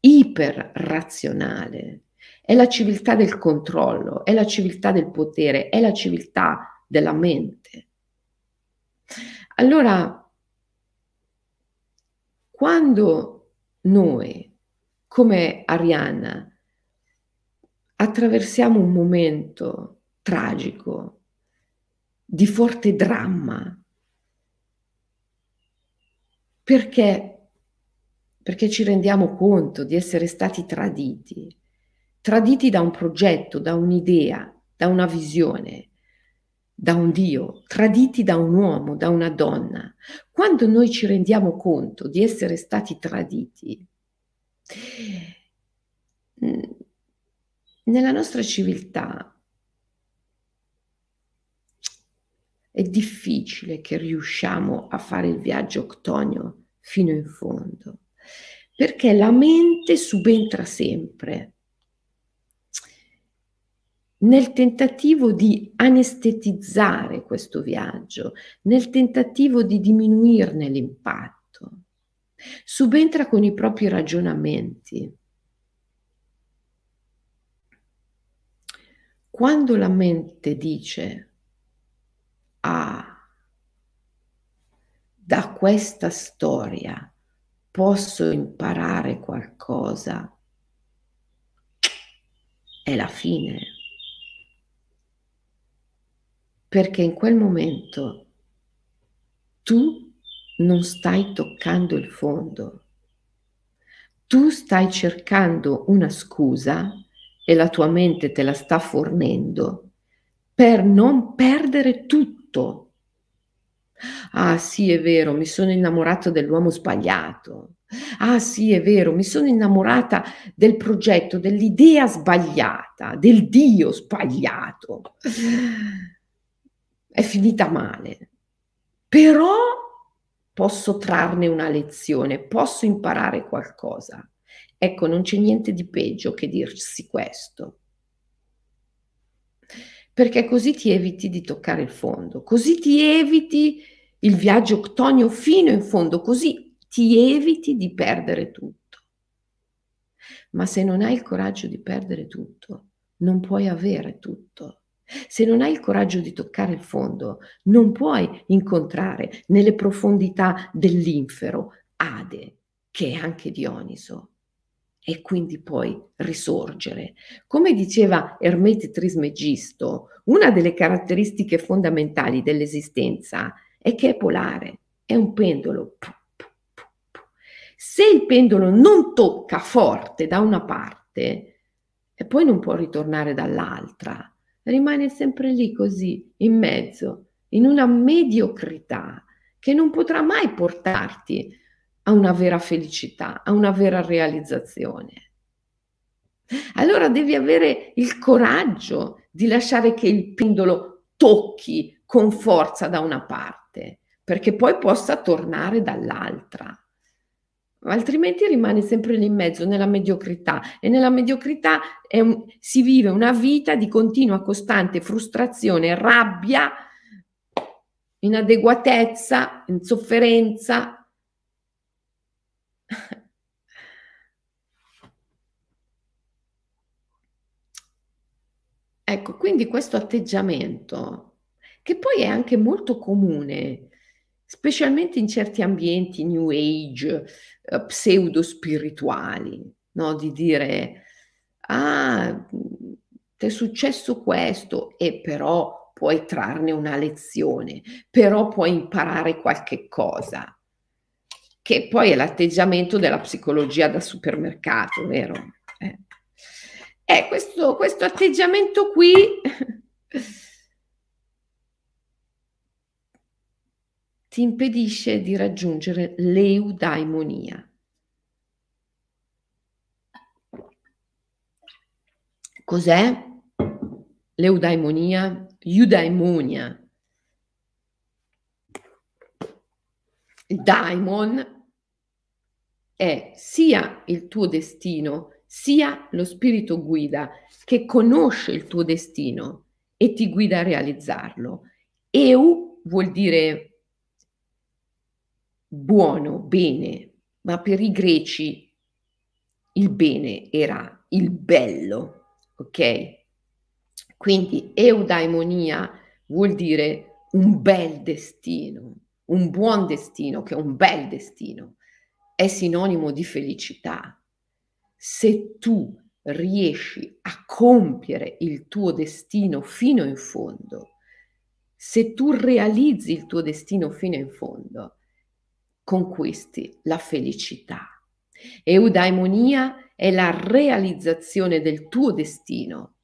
iperrazionale, è la civiltà del controllo, è la civiltà del potere, è la civiltà della mente. Allora, quando noi come Arianna, attraversiamo un momento tragico, di forte dramma. Perché? Perché ci rendiamo conto di essere stati traditi, traditi da un progetto, da un'idea, da una visione, da un Dio, traditi da un uomo, da una donna. Quando noi ci rendiamo conto di essere stati traditi, nella nostra civiltà è difficile che riusciamo a fare il viaggio octonio fino in fondo, perché la mente subentra sempre nel tentativo di anestetizzare questo viaggio, nel tentativo di diminuirne l'impatto subentra con i propri ragionamenti. Quando la mente dice, ah, da questa storia posso imparare qualcosa, è la fine. Perché in quel momento tu non stai toccando il fondo. Tu stai cercando una scusa e la tua mente te la sta fornendo per non perdere tutto. Ah sì, è vero, mi sono innamorato dell'uomo sbagliato. Ah sì, è vero, mi sono innamorata del progetto, dell'idea sbagliata, del Dio sbagliato. È finita male. Però posso trarne una lezione, posso imparare qualcosa. Ecco, non c'è niente di peggio che dirsi questo. Perché così ti eviti di toccare il fondo, così ti eviti il viaggio octonio fino in fondo, così ti eviti di perdere tutto. Ma se non hai il coraggio di perdere tutto, non puoi avere tutto. Se non hai il coraggio di toccare il fondo, non puoi incontrare nelle profondità dell'infero Ade, che è anche Dioniso, e quindi poi risorgere. Come diceva Ermete Trismegisto, una delle caratteristiche fondamentali dell'esistenza è che è polare, è un pendolo. Se il pendolo non tocca forte da una parte e poi non può ritornare dall'altra, rimane sempre lì così, in mezzo, in una mediocrità che non potrà mai portarti a una vera felicità, a una vera realizzazione. Allora devi avere il coraggio di lasciare che il pendolo tocchi con forza da una parte, perché poi possa tornare dall'altra. Altrimenti rimane sempre lì in mezzo, nella mediocrità. E nella mediocrità un, si vive una vita di continua, costante frustrazione, rabbia, inadeguatezza, insofferenza, ecco, quindi questo atteggiamento, che poi è anche molto comune, specialmente in certi ambienti new age, eh, pseudo spirituali, no? di dire, ah, ti è successo questo e però puoi trarne una lezione, però puoi imparare qualche cosa che poi è l'atteggiamento della psicologia da supermercato, vero? Eh, eh questo, questo atteggiamento qui ti impedisce di raggiungere l'eudaimonia. Cos'è l'eudaimonia? Eudaimonia. Il daimon è sia il tuo destino, sia lo spirito guida che conosce il tuo destino e ti guida a realizzarlo. Eu vuol dire buono, bene, ma per i greci il bene era il bello, ok? Quindi eudaimonia vuol dire un bel destino, un buon destino, che è un bel destino è sinonimo di felicità. Se tu riesci a compiere il tuo destino fino in fondo, se tu realizzi il tuo destino fino in fondo, conquisti la felicità. Eudaimonia è la realizzazione del tuo destino,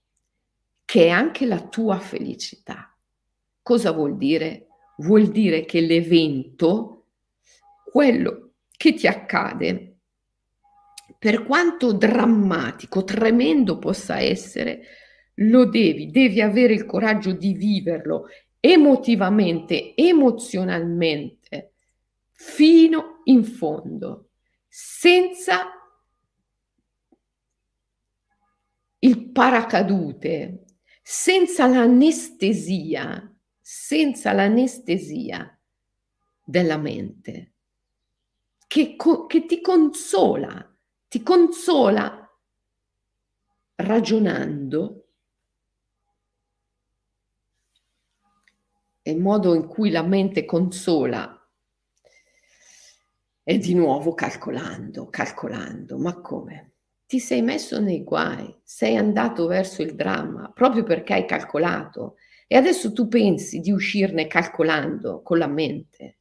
che è anche la tua felicità. Cosa vuol dire? Vuol dire che l'evento, quello che ti accade, per quanto drammatico, tremendo possa essere, lo devi, devi avere il coraggio di viverlo emotivamente, emozionalmente, fino in fondo, senza il paracadute, senza l'anestesia, senza l'anestesia della mente che, che ti consola, ti consola ragionando e il modo in cui la mente consola è di nuovo calcolando, calcolando, ma come? Ti sei messo nei guai, sei andato verso il dramma proprio perché hai calcolato e adesso tu pensi di uscirne calcolando con la mente.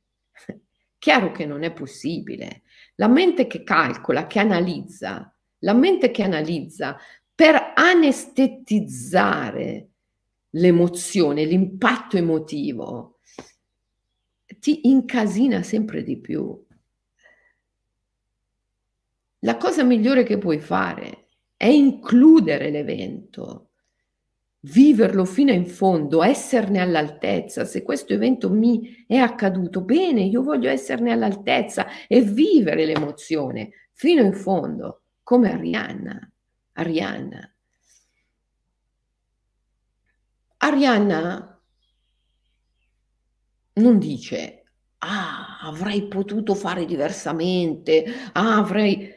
Chiaro che non è possibile. La mente che calcola, che analizza, la mente che analizza per anestetizzare l'emozione, l'impatto emotivo, ti incasina sempre di più. La cosa migliore che puoi fare è includere l'evento viverlo fino in fondo, esserne all'altezza. Se questo evento mi è accaduto, bene, io voglio esserne all'altezza e vivere l'emozione fino in fondo, come Arianna. Arianna. Arianna non dice, ah, avrei potuto fare diversamente, ah, avrei...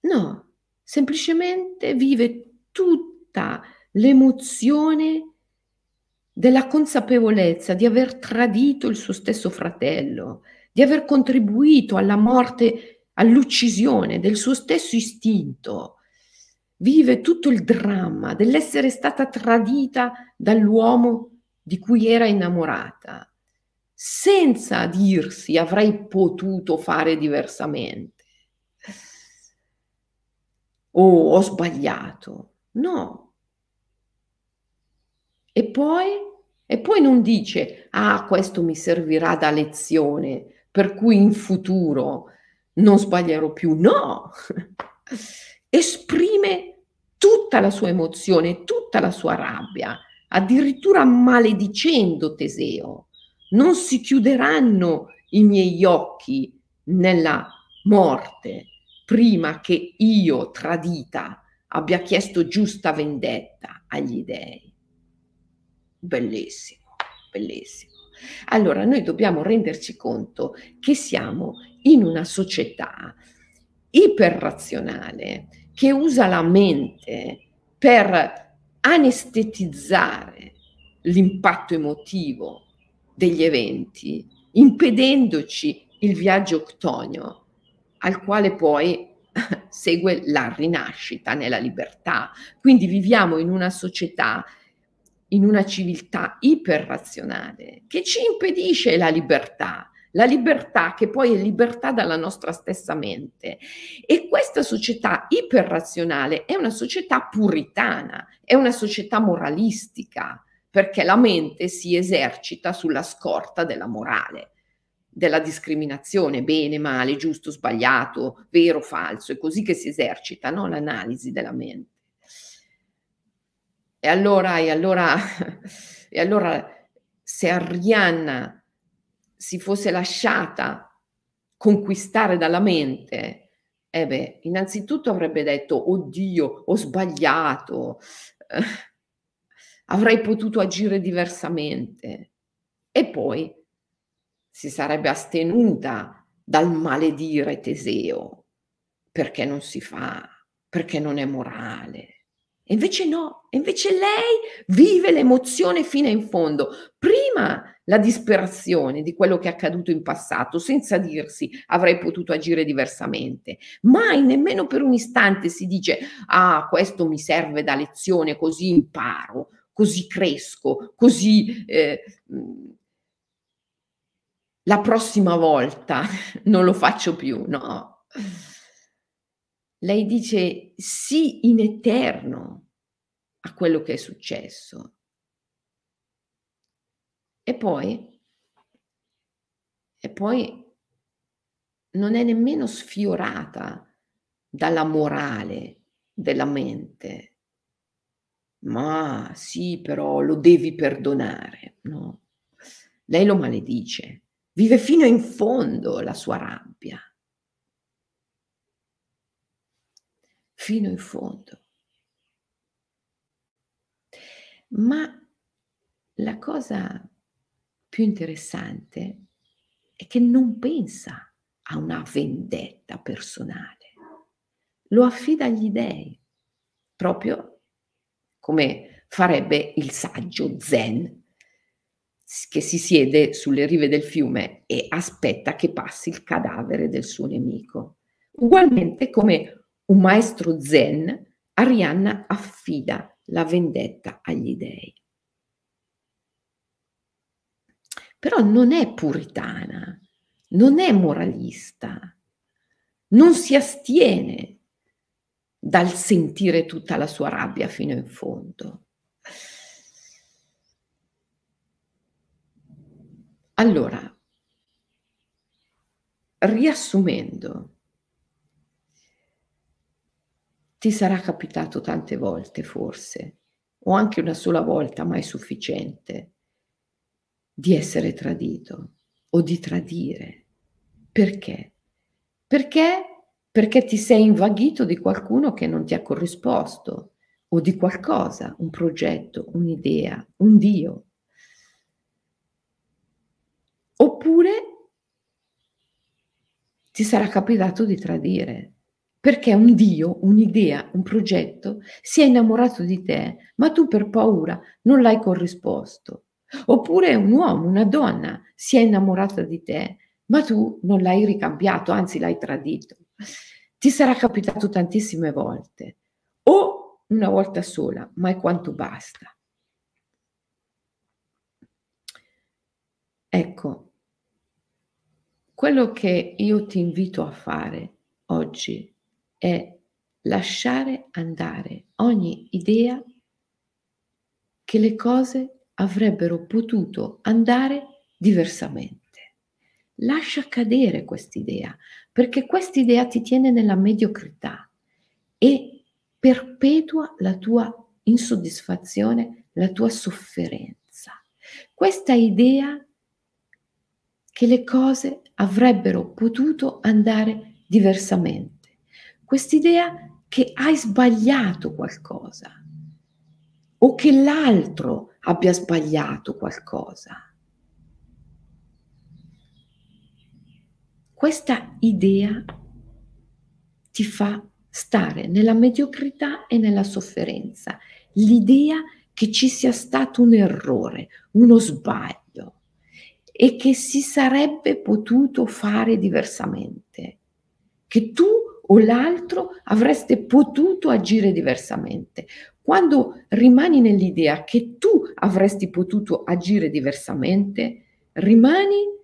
No, semplicemente vive tutta l'emozione della consapevolezza di aver tradito il suo stesso fratello, di aver contribuito alla morte, all'uccisione del suo stesso istinto. Vive tutto il dramma dell'essere stata tradita dall'uomo di cui era innamorata, senza dirsi avrei potuto fare diversamente. O ho sbagliato. No, e poi, e poi non dice, ah, questo mi servirà da lezione, per cui in futuro non sbaglierò più. No, esprime tutta la sua emozione, tutta la sua rabbia, addirittura maledicendo Teseo. Non si chiuderanno i miei occhi nella morte prima che io, tradita, abbia chiesto giusta vendetta agli dèi. Bellissimo, bellissimo. Allora, noi dobbiamo renderci conto che siamo in una società iperrazionale che usa la mente per anestetizzare l'impatto emotivo degli eventi, impedendoci il viaggio octonio, al quale poi segue la rinascita nella libertà. Quindi viviamo in una società in una civiltà iperrazionale che ci impedisce la libertà, la libertà che poi è libertà dalla nostra stessa mente. E questa società iperrazionale è una società puritana, è una società moralistica, perché la mente si esercita sulla scorta della morale, della discriminazione, bene, male, giusto, sbagliato, vero, falso, è così che si esercita no? l'analisi della mente. E allora, e allora, e allora se Arianna si fosse lasciata conquistare dalla mente, eh beh, innanzitutto avrebbe detto, oddio, ho sbagliato, eh, avrei potuto agire diversamente. E poi si sarebbe astenuta dal maledire Teseo, perché non si fa, perché non è morale. E invece no, invece lei vive l'emozione fino in fondo. Prima la disperazione di quello che è accaduto in passato, senza dirsi avrei potuto agire diversamente. Mai nemmeno per un istante si dice ah, questo mi serve da lezione, così imparo, così cresco, così eh, la prossima volta non lo faccio più, no lei dice sì in eterno a quello che è successo. E poi, e poi non è nemmeno sfiorata dalla morale della mente. Ma sì, però lo devi perdonare, no? Lei lo maledice, vive fino in fondo la sua rabbia. Fino in fondo. Ma la cosa più interessante è che non pensa a una vendetta personale, lo affida agli dèi, proprio come farebbe il saggio Zen che si siede sulle rive del fiume e aspetta che passi il cadavere del suo nemico. Ugualmente come un maestro zen, Arianna affida la vendetta agli dèi. Però non è puritana, non è moralista, non si astiene dal sentire tutta la sua rabbia fino in fondo. Allora, riassumendo, Ti sarà capitato tante volte forse, o anche una sola volta, ma è sufficiente, di essere tradito o di tradire. Perché? Perché? perché ti sei invaghito di qualcuno che non ti ha corrisposto o di qualcosa, un progetto, un'idea, un Dio. Oppure ti sarà capitato di tradire perché un Dio, un'idea, un progetto si è innamorato di te, ma tu per paura non l'hai corrisposto. Oppure un uomo, una donna si è innamorata di te, ma tu non l'hai ricambiato, anzi l'hai tradito. Ti sarà capitato tantissime volte, o una volta sola, ma è quanto basta. Ecco, quello che io ti invito a fare oggi è lasciare andare ogni idea che le cose avrebbero potuto andare diversamente. Lascia cadere quest'idea, perché quest'idea ti tiene nella mediocrità e perpetua la tua insoddisfazione, la tua sofferenza. Questa idea che le cose avrebbero potuto andare diversamente quest'idea che hai sbagliato qualcosa o che l'altro abbia sbagliato qualcosa. Questa idea ti fa stare nella mediocrità e nella sofferenza, l'idea che ci sia stato un errore, uno sbaglio e che si sarebbe potuto fare diversamente, che tu o l'altro avreste potuto agire diversamente. Quando rimani nell'idea che tu avresti potuto agire diversamente, rimani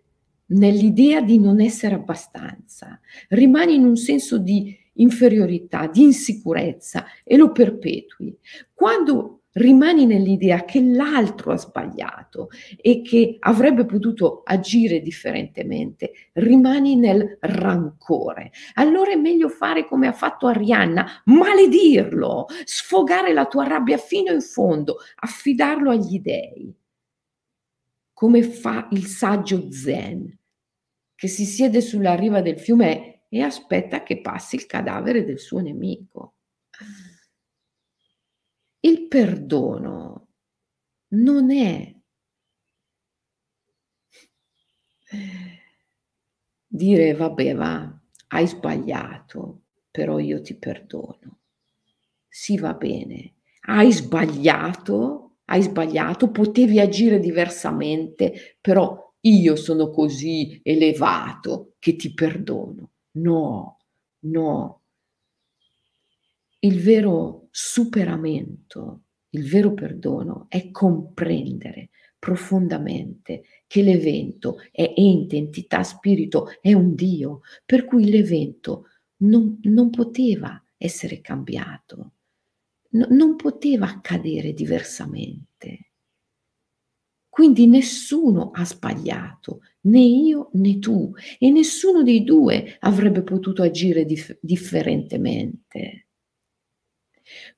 nell'idea di non essere abbastanza, rimani in un senso di inferiorità, di insicurezza e lo perpetui. Quando rimani nell'idea che l'altro ha sbagliato e che avrebbe potuto agire differentemente, rimani nel rancore. Allora è meglio fare come ha fatto Arianna, maledirlo, sfogare la tua rabbia fino in fondo, affidarlo agli dèi, come fa il saggio Zen, che si siede sulla riva del fiume e aspetta che passi il cadavere del suo nemico. Il perdono non è dire vabbè va, hai sbagliato, però io ti perdono. Sì, va bene. Hai sbagliato, hai sbagliato, potevi agire diversamente, però io sono così elevato che ti perdono. No, no. Il vero superamento, il vero perdono è comprendere profondamente che l'evento è ente, entità, spirito, è un Dio, per cui l'evento non, non poteva essere cambiato, no, non poteva accadere diversamente. Quindi nessuno ha sbagliato, né io né tu, e nessuno dei due avrebbe potuto agire dif- differentemente.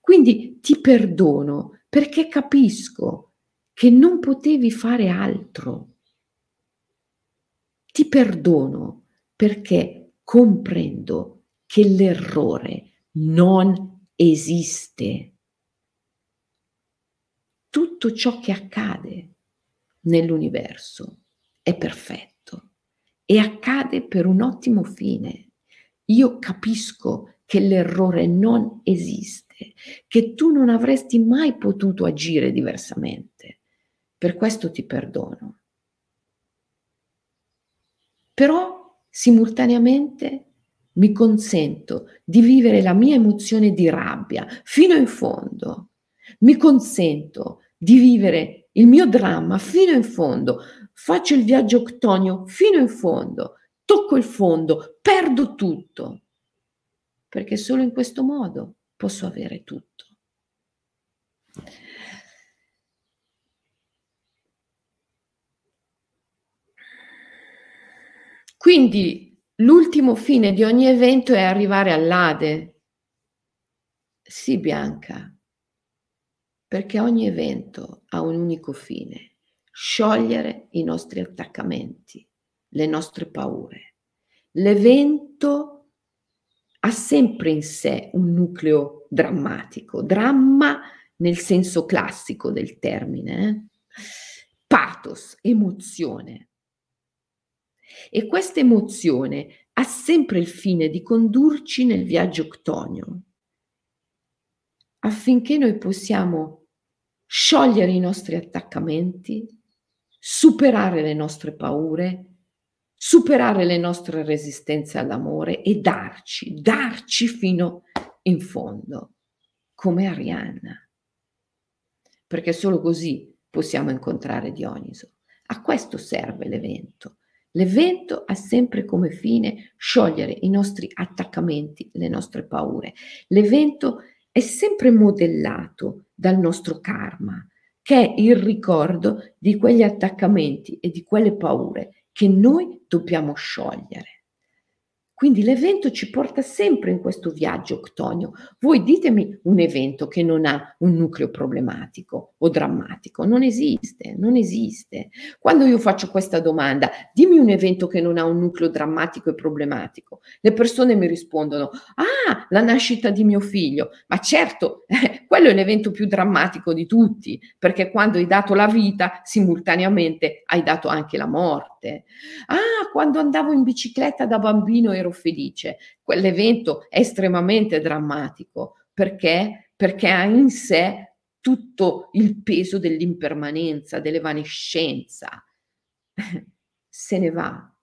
Quindi ti perdono perché capisco che non potevi fare altro. Ti perdono perché comprendo che l'errore non esiste. Tutto ciò che accade nell'universo è perfetto e accade per un ottimo fine. Io capisco che l'errore non esiste che tu non avresti mai potuto agire diversamente. Per questo ti perdono. Però simultaneamente mi consento di vivere la mia emozione di rabbia fino in fondo. Mi consento di vivere il mio dramma fino in fondo. Faccio il viaggio octonio fino in fondo. Tocco il fondo, perdo tutto. Perché solo in questo modo posso avere tutto. Quindi l'ultimo fine di ogni evento è arrivare all'Ade. Sì, Bianca, perché ogni evento ha un unico fine, sciogliere i nostri attaccamenti, le nostre paure. L'evento ha sempre in sé un nucleo drammatico, dramma nel senso classico del termine, eh? pathos, emozione. E questa emozione ha sempre il fine di condurci nel viaggio octonio, affinché noi possiamo sciogliere i nostri attaccamenti, superare le nostre paure, superare le nostre resistenze all'amore e darci, darci fino in fondo, come Arianna. Perché solo così possiamo incontrare Dioniso. A questo serve l'evento. L'evento ha sempre come fine sciogliere i nostri attaccamenti, le nostre paure. L'evento è sempre modellato dal nostro karma, che è il ricordo di quegli attaccamenti e di quelle paure che noi dobbiamo sciogliere. Quindi l'evento ci porta sempre in questo viaggio octonio. Voi ditemi un evento che non ha un nucleo problematico o drammatico. Non esiste, non esiste. Quando io faccio questa domanda, dimmi un evento che non ha un nucleo drammatico e problematico. Le persone mi rispondono, ah, la nascita di mio figlio. Ma certo, eh, quello è l'evento più drammatico di tutti, perché quando hai dato la vita, simultaneamente hai dato anche la morte. Ah, quando andavo in bicicletta da bambino ero felice. Quell'evento è estremamente drammatico perché, perché ha in sé tutto il peso dell'impermanenza, dell'evanescenza. Se ne va,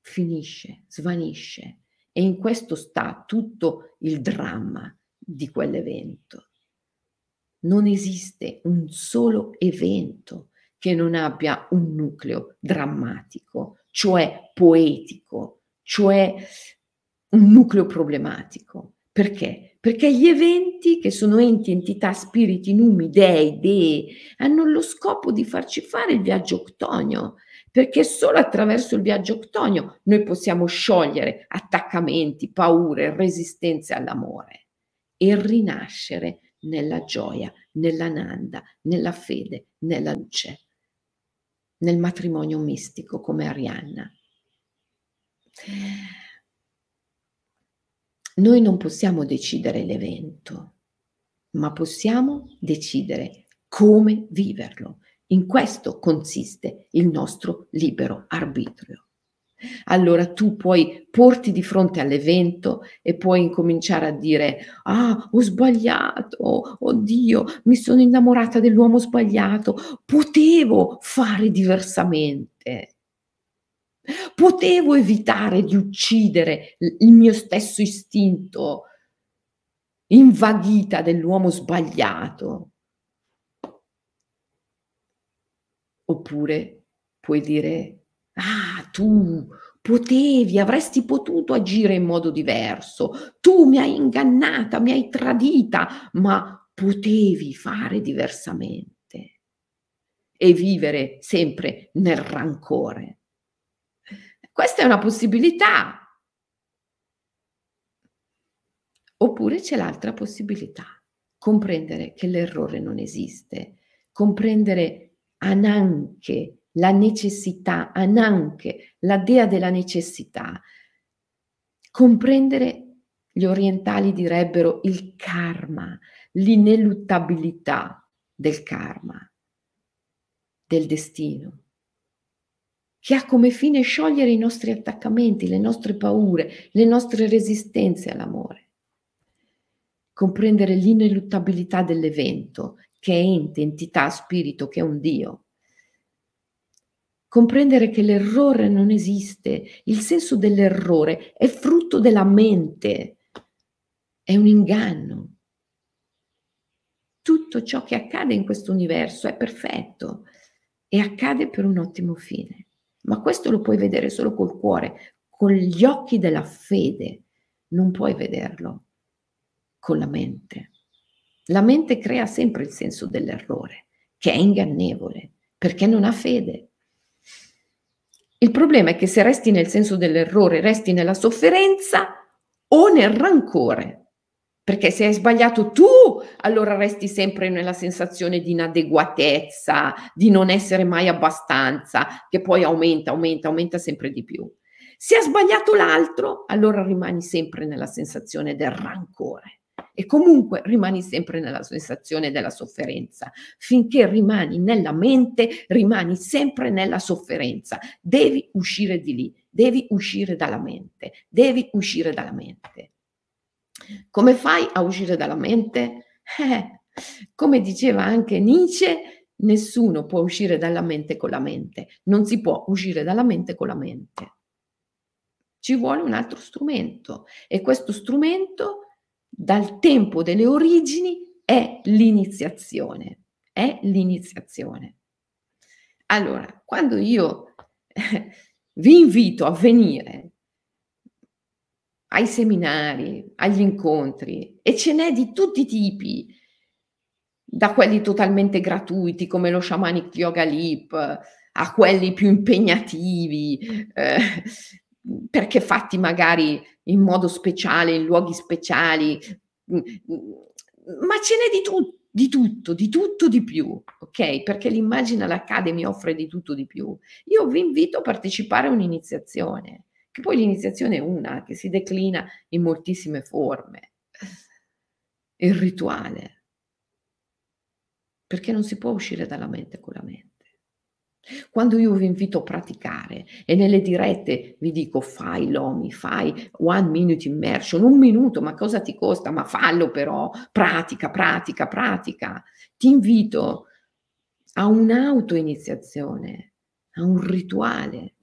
finisce, svanisce e in questo sta tutto il dramma di quell'evento. Non esiste un solo evento che non abbia un nucleo drammatico, cioè poetico, cioè un nucleo problematico. Perché? Perché gli eventi, che sono enti, entità, spiriti, numi, dei, dee, hanno lo scopo di farci fare il viaggio octonio, perché solo attraverso il viaggio octonio noi possiamo sciogliere attaccamenti, paure, resistenze all'amore e rinascere nella gioia, nella nanda, nella fede, nella luce, nel matrimonio mistico come Arianna. Noi non possiamo decidere l'evento, ma possiamo decidere come viverlo. In questo consiste il nostro libero arbitrio. Allora tu puoi porti di fronte all'evento e puoi incominciare a dire, ah, ho sbagliato, oddio, mi sono innamorata dell'uomo sbagliato, potevo fare diversamente. Potevo evitare di uccidere il mio stesso istinto invaghita dell'uomo sbagliato. Oppure puoi dire, ah, tu potevi, avresti potuto agire in modo diverso, tu mi hai ingannata, mi hai tradita, ma potevi fare diversamente e vivere sempre nel rancore. Questa è una possibilità. Oppure c'è l'altra possibilità, comprendere che l'errore non esiste, comprendere anche la necessità, anche la dea della necessità, comprendere gli orientali direbbero il karma, l'ineluttabilità del karma, del destino che ha come fine sciogliere i nostri attaccamenti, le nostre paure, le nostre resistenze all'amore. Comprendere l'ineluttabilità dell'evento, che è ente, entità, spirito, che è un Dio. Comprendere che l'errore non esiste, il senso dell'errore è frutto della mente, è un inganno. Tutto ciò che accade in questo universo è perfetto e accade per un ottimo fine ma questo lo puoi vedere solo col cuore, con gli occhi della fede, non puoi vederlo con la mente. La mente crea sempre il senso dell'errore, che è ingannevole, perché non ha fede. Il problema è che se resti nel senso dell'errore, resti nella sofferenza o nel rancore. Perché se hai sbagliato tu, allora resti sempre nella sensazione di inadeguatezza, di non essere mai abbastanza, che poi aumenta, aumenta, aumenta sempre di più. Se ha sbagliato l'altro, allora rimani sempre nella sensazione del rancore e comunque rimani sempre nella sensazione della sofferenza. Finché rimani nella mente, rimani sempre nella sofferenza. Devi uscire di lì, devi uscire dalla mente, devi uscire dalla mente. Come fai a uscire dalla mente? Eh, come diceva anche Nietzsche, nessuno può uscire dalla mente con la mente, non si può uscire dalla mente con la mente. Ci vuole un altro strumento e questo strumento dal tempo delle origini è l'iniziazione, è l'iniziazione. Allora, quando io vi invito a venire ai seminari, agli incontri e ce n'è di tutti i tipi, da quelli totalmente gratuiti come lo Shamanic Yoga Leap a quelli più impegnativi, eh, perché fatti magari in modo speciale, in luoghi speciali, ma ce n'è di, tu- di tutto, di tutto di più, ok? Perché l'Imaginal Academy offre di tutto di più. Io vi invito a partecipare a un'iniziazione, che poi l'iniziazione è una, che si declina in moltissime forme. Il rituale, perché non si può uscire dalla mente con la mente. Quando io vi invito a praticare e nelle dirette vi dico fai l'OMI, fai one minute immersion, un minuto, ma cosa ti costa? Ma fallo però, pratica, pratica, pratica. Ti invito a un'auto-iniziazione, a un rituale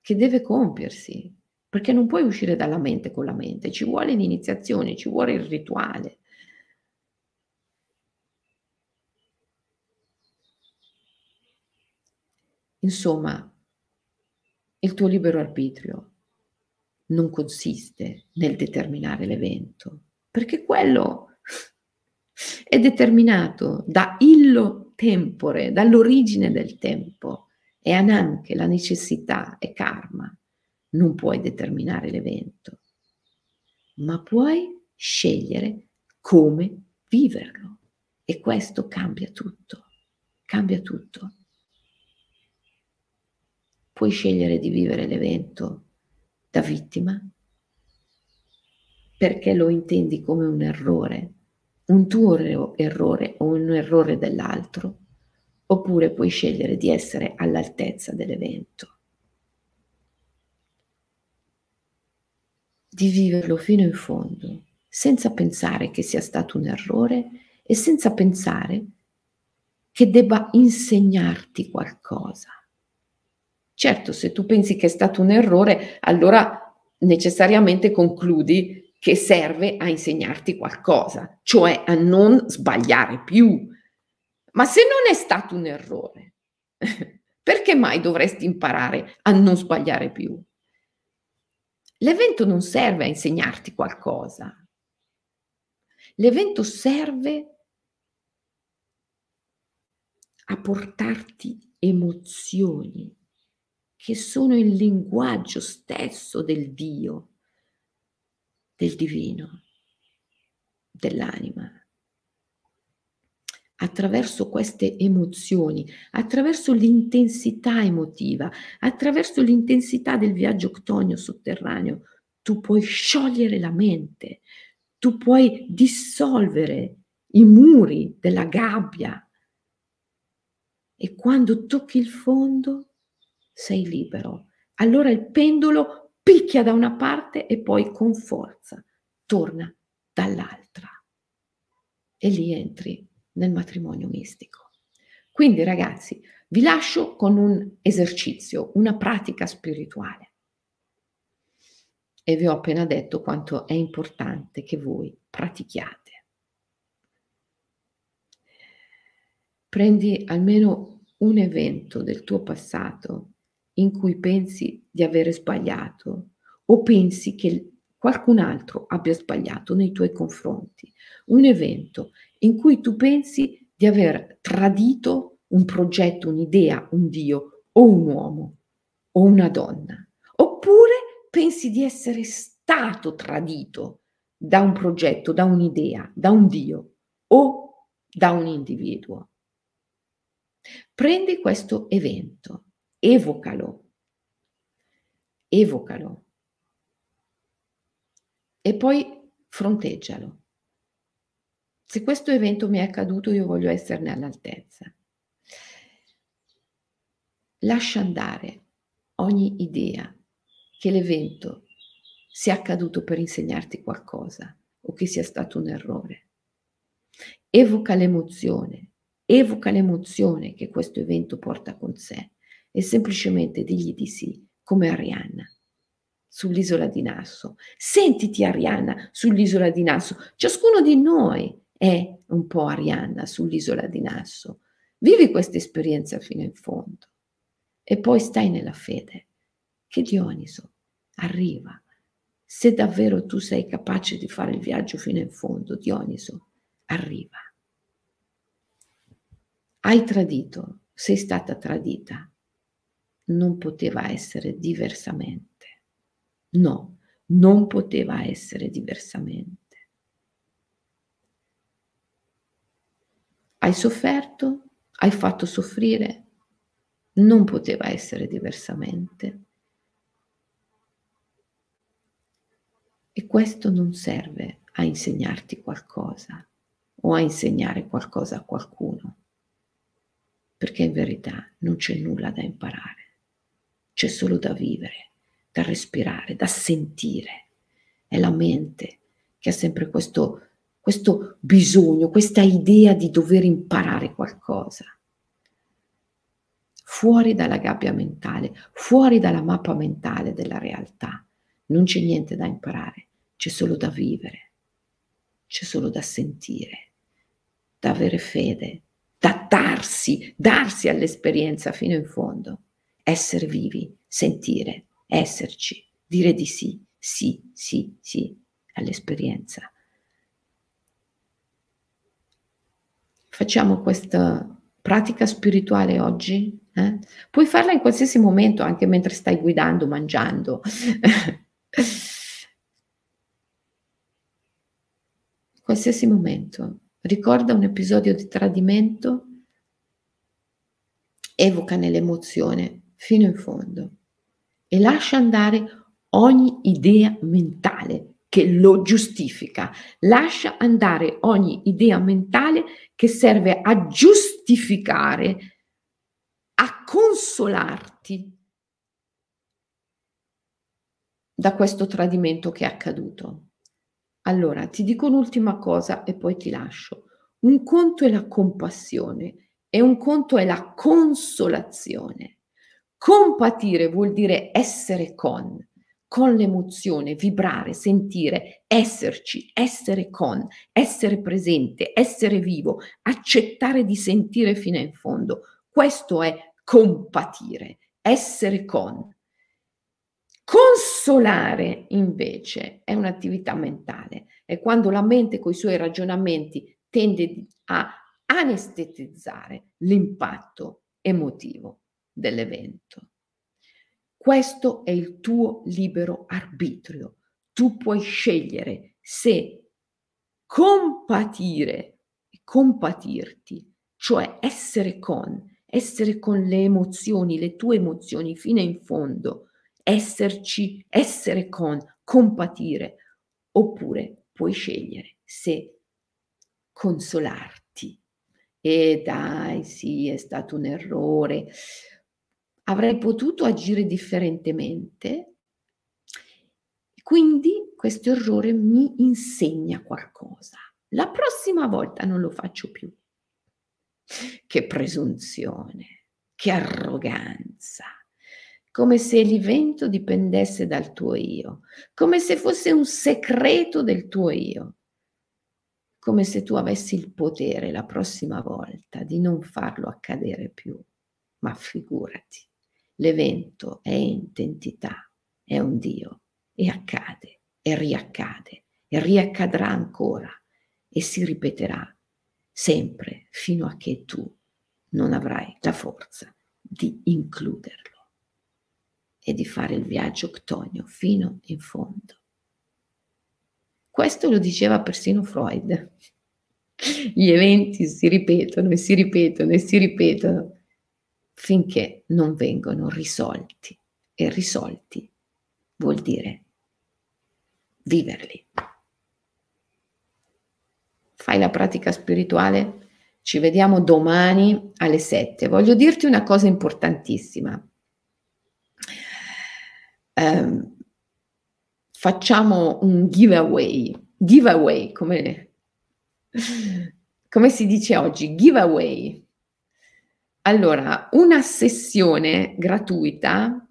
che deve compiersi, perché non puoi uscire dalla mente con la mente, ci vuole l'iniziazione, ci vuole il rituale. Insomma, il tuo libero arbitrio non consiste nel determinare l'evento, perché quello è determinato da illo tempore, dall'origine del tempo, e anche la necessità e karma. Non puoi determinare l'evento, ma puoi scegliere come viverlo. E questo cambia tutto, cambia tutto puoi scegliere di vivere l'evento da vittima? Perché lo intendi come un errore, un tuo errore o un errore dell'altro, oppure puoi scegliere di essere all'altezza dell'evento, di viverlo fino in fondo, senza pensare che sia stato un errore e senza pensare che debba insegnarti qualcosa. Certo, se tu pensi che è stato un errore, allora necessariamente concludi che serve a insegnarti qualcosa, cioè a non sbagliare più. Ma se non è stato un errore, perché mai dovresti imparare a non sbagliare più? L'evento non serve a insegnarti qualcosa. L'evento serve a portarti emozioni che sono il linguaggio stesso del Dio, del divino, dell'anima. Attraverso queste emozioni, attraverso l'intensità emotiva, attraverso l'intensità del viaggio octonio sotterraneo, tu puoi sciogliere la mente, tu puoi dissolvere i muri della gabbia. E quando tocchi il fondo, sei libero. Allora il pendolo picchia da una parte e poi con forza torna dall'altra. E lì entri nel matrimonio mistico. Quindi ragazzi, vi lascio con un esercizio, una pratica spirituale. E vi ho appena detto quanto è importante che voi pratichiate. Prendi almeno un evento del tuo passato in cui pensi di avere sbagliato o pensi che qualcun altro abbia sbagliato nei tuoi confronti, un evento in cui tu pensi di aver tradito un progetto, un'idea, un Dio o un uomo o una donna, oppure pensi di essere stato tradito da un progetto, da un'idea, da un Dio o da un individuo. Prendi questo evento evocalo. evocalo e poi fronteggialo. Se questo evento mi è accaduto, io voglio esserne all'altezza. Lascia andare ogni idea che l'evento sia accaduto per insegnarti qualcosa o che sia stato un errore. Evoca l'emozione, evoca l'emozione che questo evento porta con sé e semplicemente digli di sì, come Arianna sull'isola di Nasso. Sentiti Arianna sull'isola di Nasso. Ciascuno di noi è un po' Arianna sull'isola di Nasso. Vivi questa esperienza fino in fondo e poi stai nella fede che Dioniso arriva. Se davvero tu sei capace di fare il viaggio fino in fondo, Dioniso arriva. Hai tradito, sei stata tradita. Non poteva essere diversamente. No, non poteva essere diversamente. Hai sofferto, hai fatto soffrire, non poteva essere diversamente. E questo non serve a insegnarti qualcosa o a insegnare qualcosa a qualcuno, perché in verità non c'è nulla da imparare, c'è solo da vivere da respirare, da sentire. È la mente che ha sempre questo, questo bisogno, questa idea di dover imparare qualcosa. Fuori dalla gabbia mentale, fuori dalla mappa mentale della realtà. Non c'è niente da imparare, c'è solo da vivere, c'è solo da sentire, da avere fede, da darsi, darsi all'esperienza fino in fondo, essere vivi, sentire, esserci, dire di sì, sì, sì, sì all'esperienza. Facciamo questa pratica spirituale oggi? Eh? Puoi farla in qualsiasi momento, anche mentre stai guidando, mangiando. qualsiasi momento. Ricorda un episodio di tradimento, evoca nell'emozione fino in fondo e lascia andare ogni idea mentale che lo giustifica. Lascia andare ogni idea mentale che serve a giustificare, a consolarti da questo tradimento che è accaduto. Allora, ti dico un'ultima cosa e poi ti lascio. Un conto è la compassione e un conto è la consolazione. Compatire vuol dire essere con, con l'emozione, vibrare, sentire, esserci, essere con, essere presente, essere vivo, accettare di sentire fino in fondo. Questo è compatire, essere con. Consolare invece è un'attività mentale, è quando la mente con i suoi ragionamenti tende a anestetizzare l'impatto emotivo dell'evento. Questo è il tuo libero arbitrio. Tu puoi scegliere se compatire, compatirti, cioè essere con, essere con le emozioni, le tue emozioni fino in fondo, esserci, essere con, compatire, oppure puoi scegliere se consolarti. E dai, sì, è stato un errore, avrei potuto agire differentemente, quindi questo errore mi insegna qualcosa. La prossima volta non lo faccio più. Che presunzione, che arroganza, come se l'evento dipendesse dal tuo io, come se fosse un segreto del tuo io, come se tu avessi il potere la prossima volta di non farlo accadere più. Ma figurati l'evento è entità, è un Dio e accade e riaccade e riaccadrà ancora e si ripeterà sempre fino a che tu non avrai la forza di includerlo e di fare il viaggio ctonio fino in fondo. Questo lo diceva persino Freud. Gli eventi si ripetono e si ripetono e si ripetono finché non vengono risolti e risolti vuol dire viverli. Fai la pratica spirituale, ci vediamo domani alle 7. Voglio dirti una cosa importantissima. Eh, facciamo un giveaway, giveaway come, come si dice oggi, giveaway. Allora, una sessione gratuita,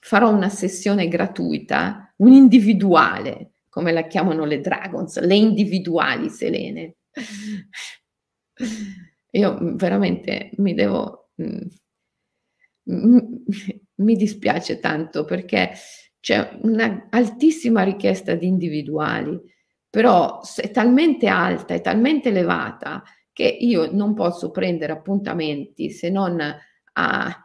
farò una sessione gratuita, un individuale, come la chiamano le Dragons, le individuali Selene. Io veramente mi devo... Mm, mi dispiace tanto perché c'è un'altissima richiesta di individuali, però è talmente alta, è talmente elevata che io non posso prendere appuntamenti se non a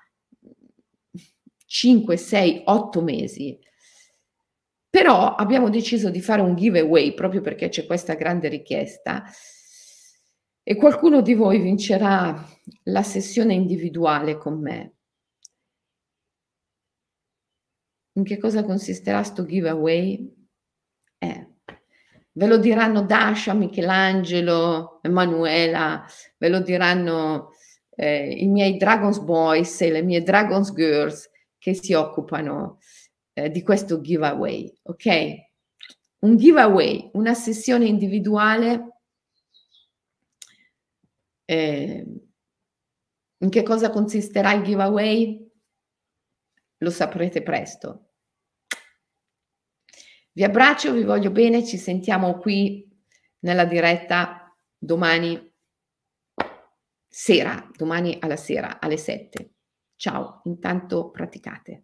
5, 6, 8 mesi. Però abbiamo deciso di fare un giveaway proprio perché c'è questa grande richiesta e qualcuno di voi vincerà la sessione individuale con me. In che cosa consisterà sto giveaway? Eh, ve lo diranno Dasha, Michelangelo, Emanuela, ve lo diranno eh, i miei Dragons Boys e le mie Dragons Girls che si occupano eh, di questo giveaway, ok? Un giveaway, una sessione individuale. Eh, in che cosa consisterà il giveaway? Lo saprete presto. Vi abbraccio, vi voglio bene, ci sentiamo qui nella diretta domani sera, domani alla sera alle 7. Ciao, intanto praticate.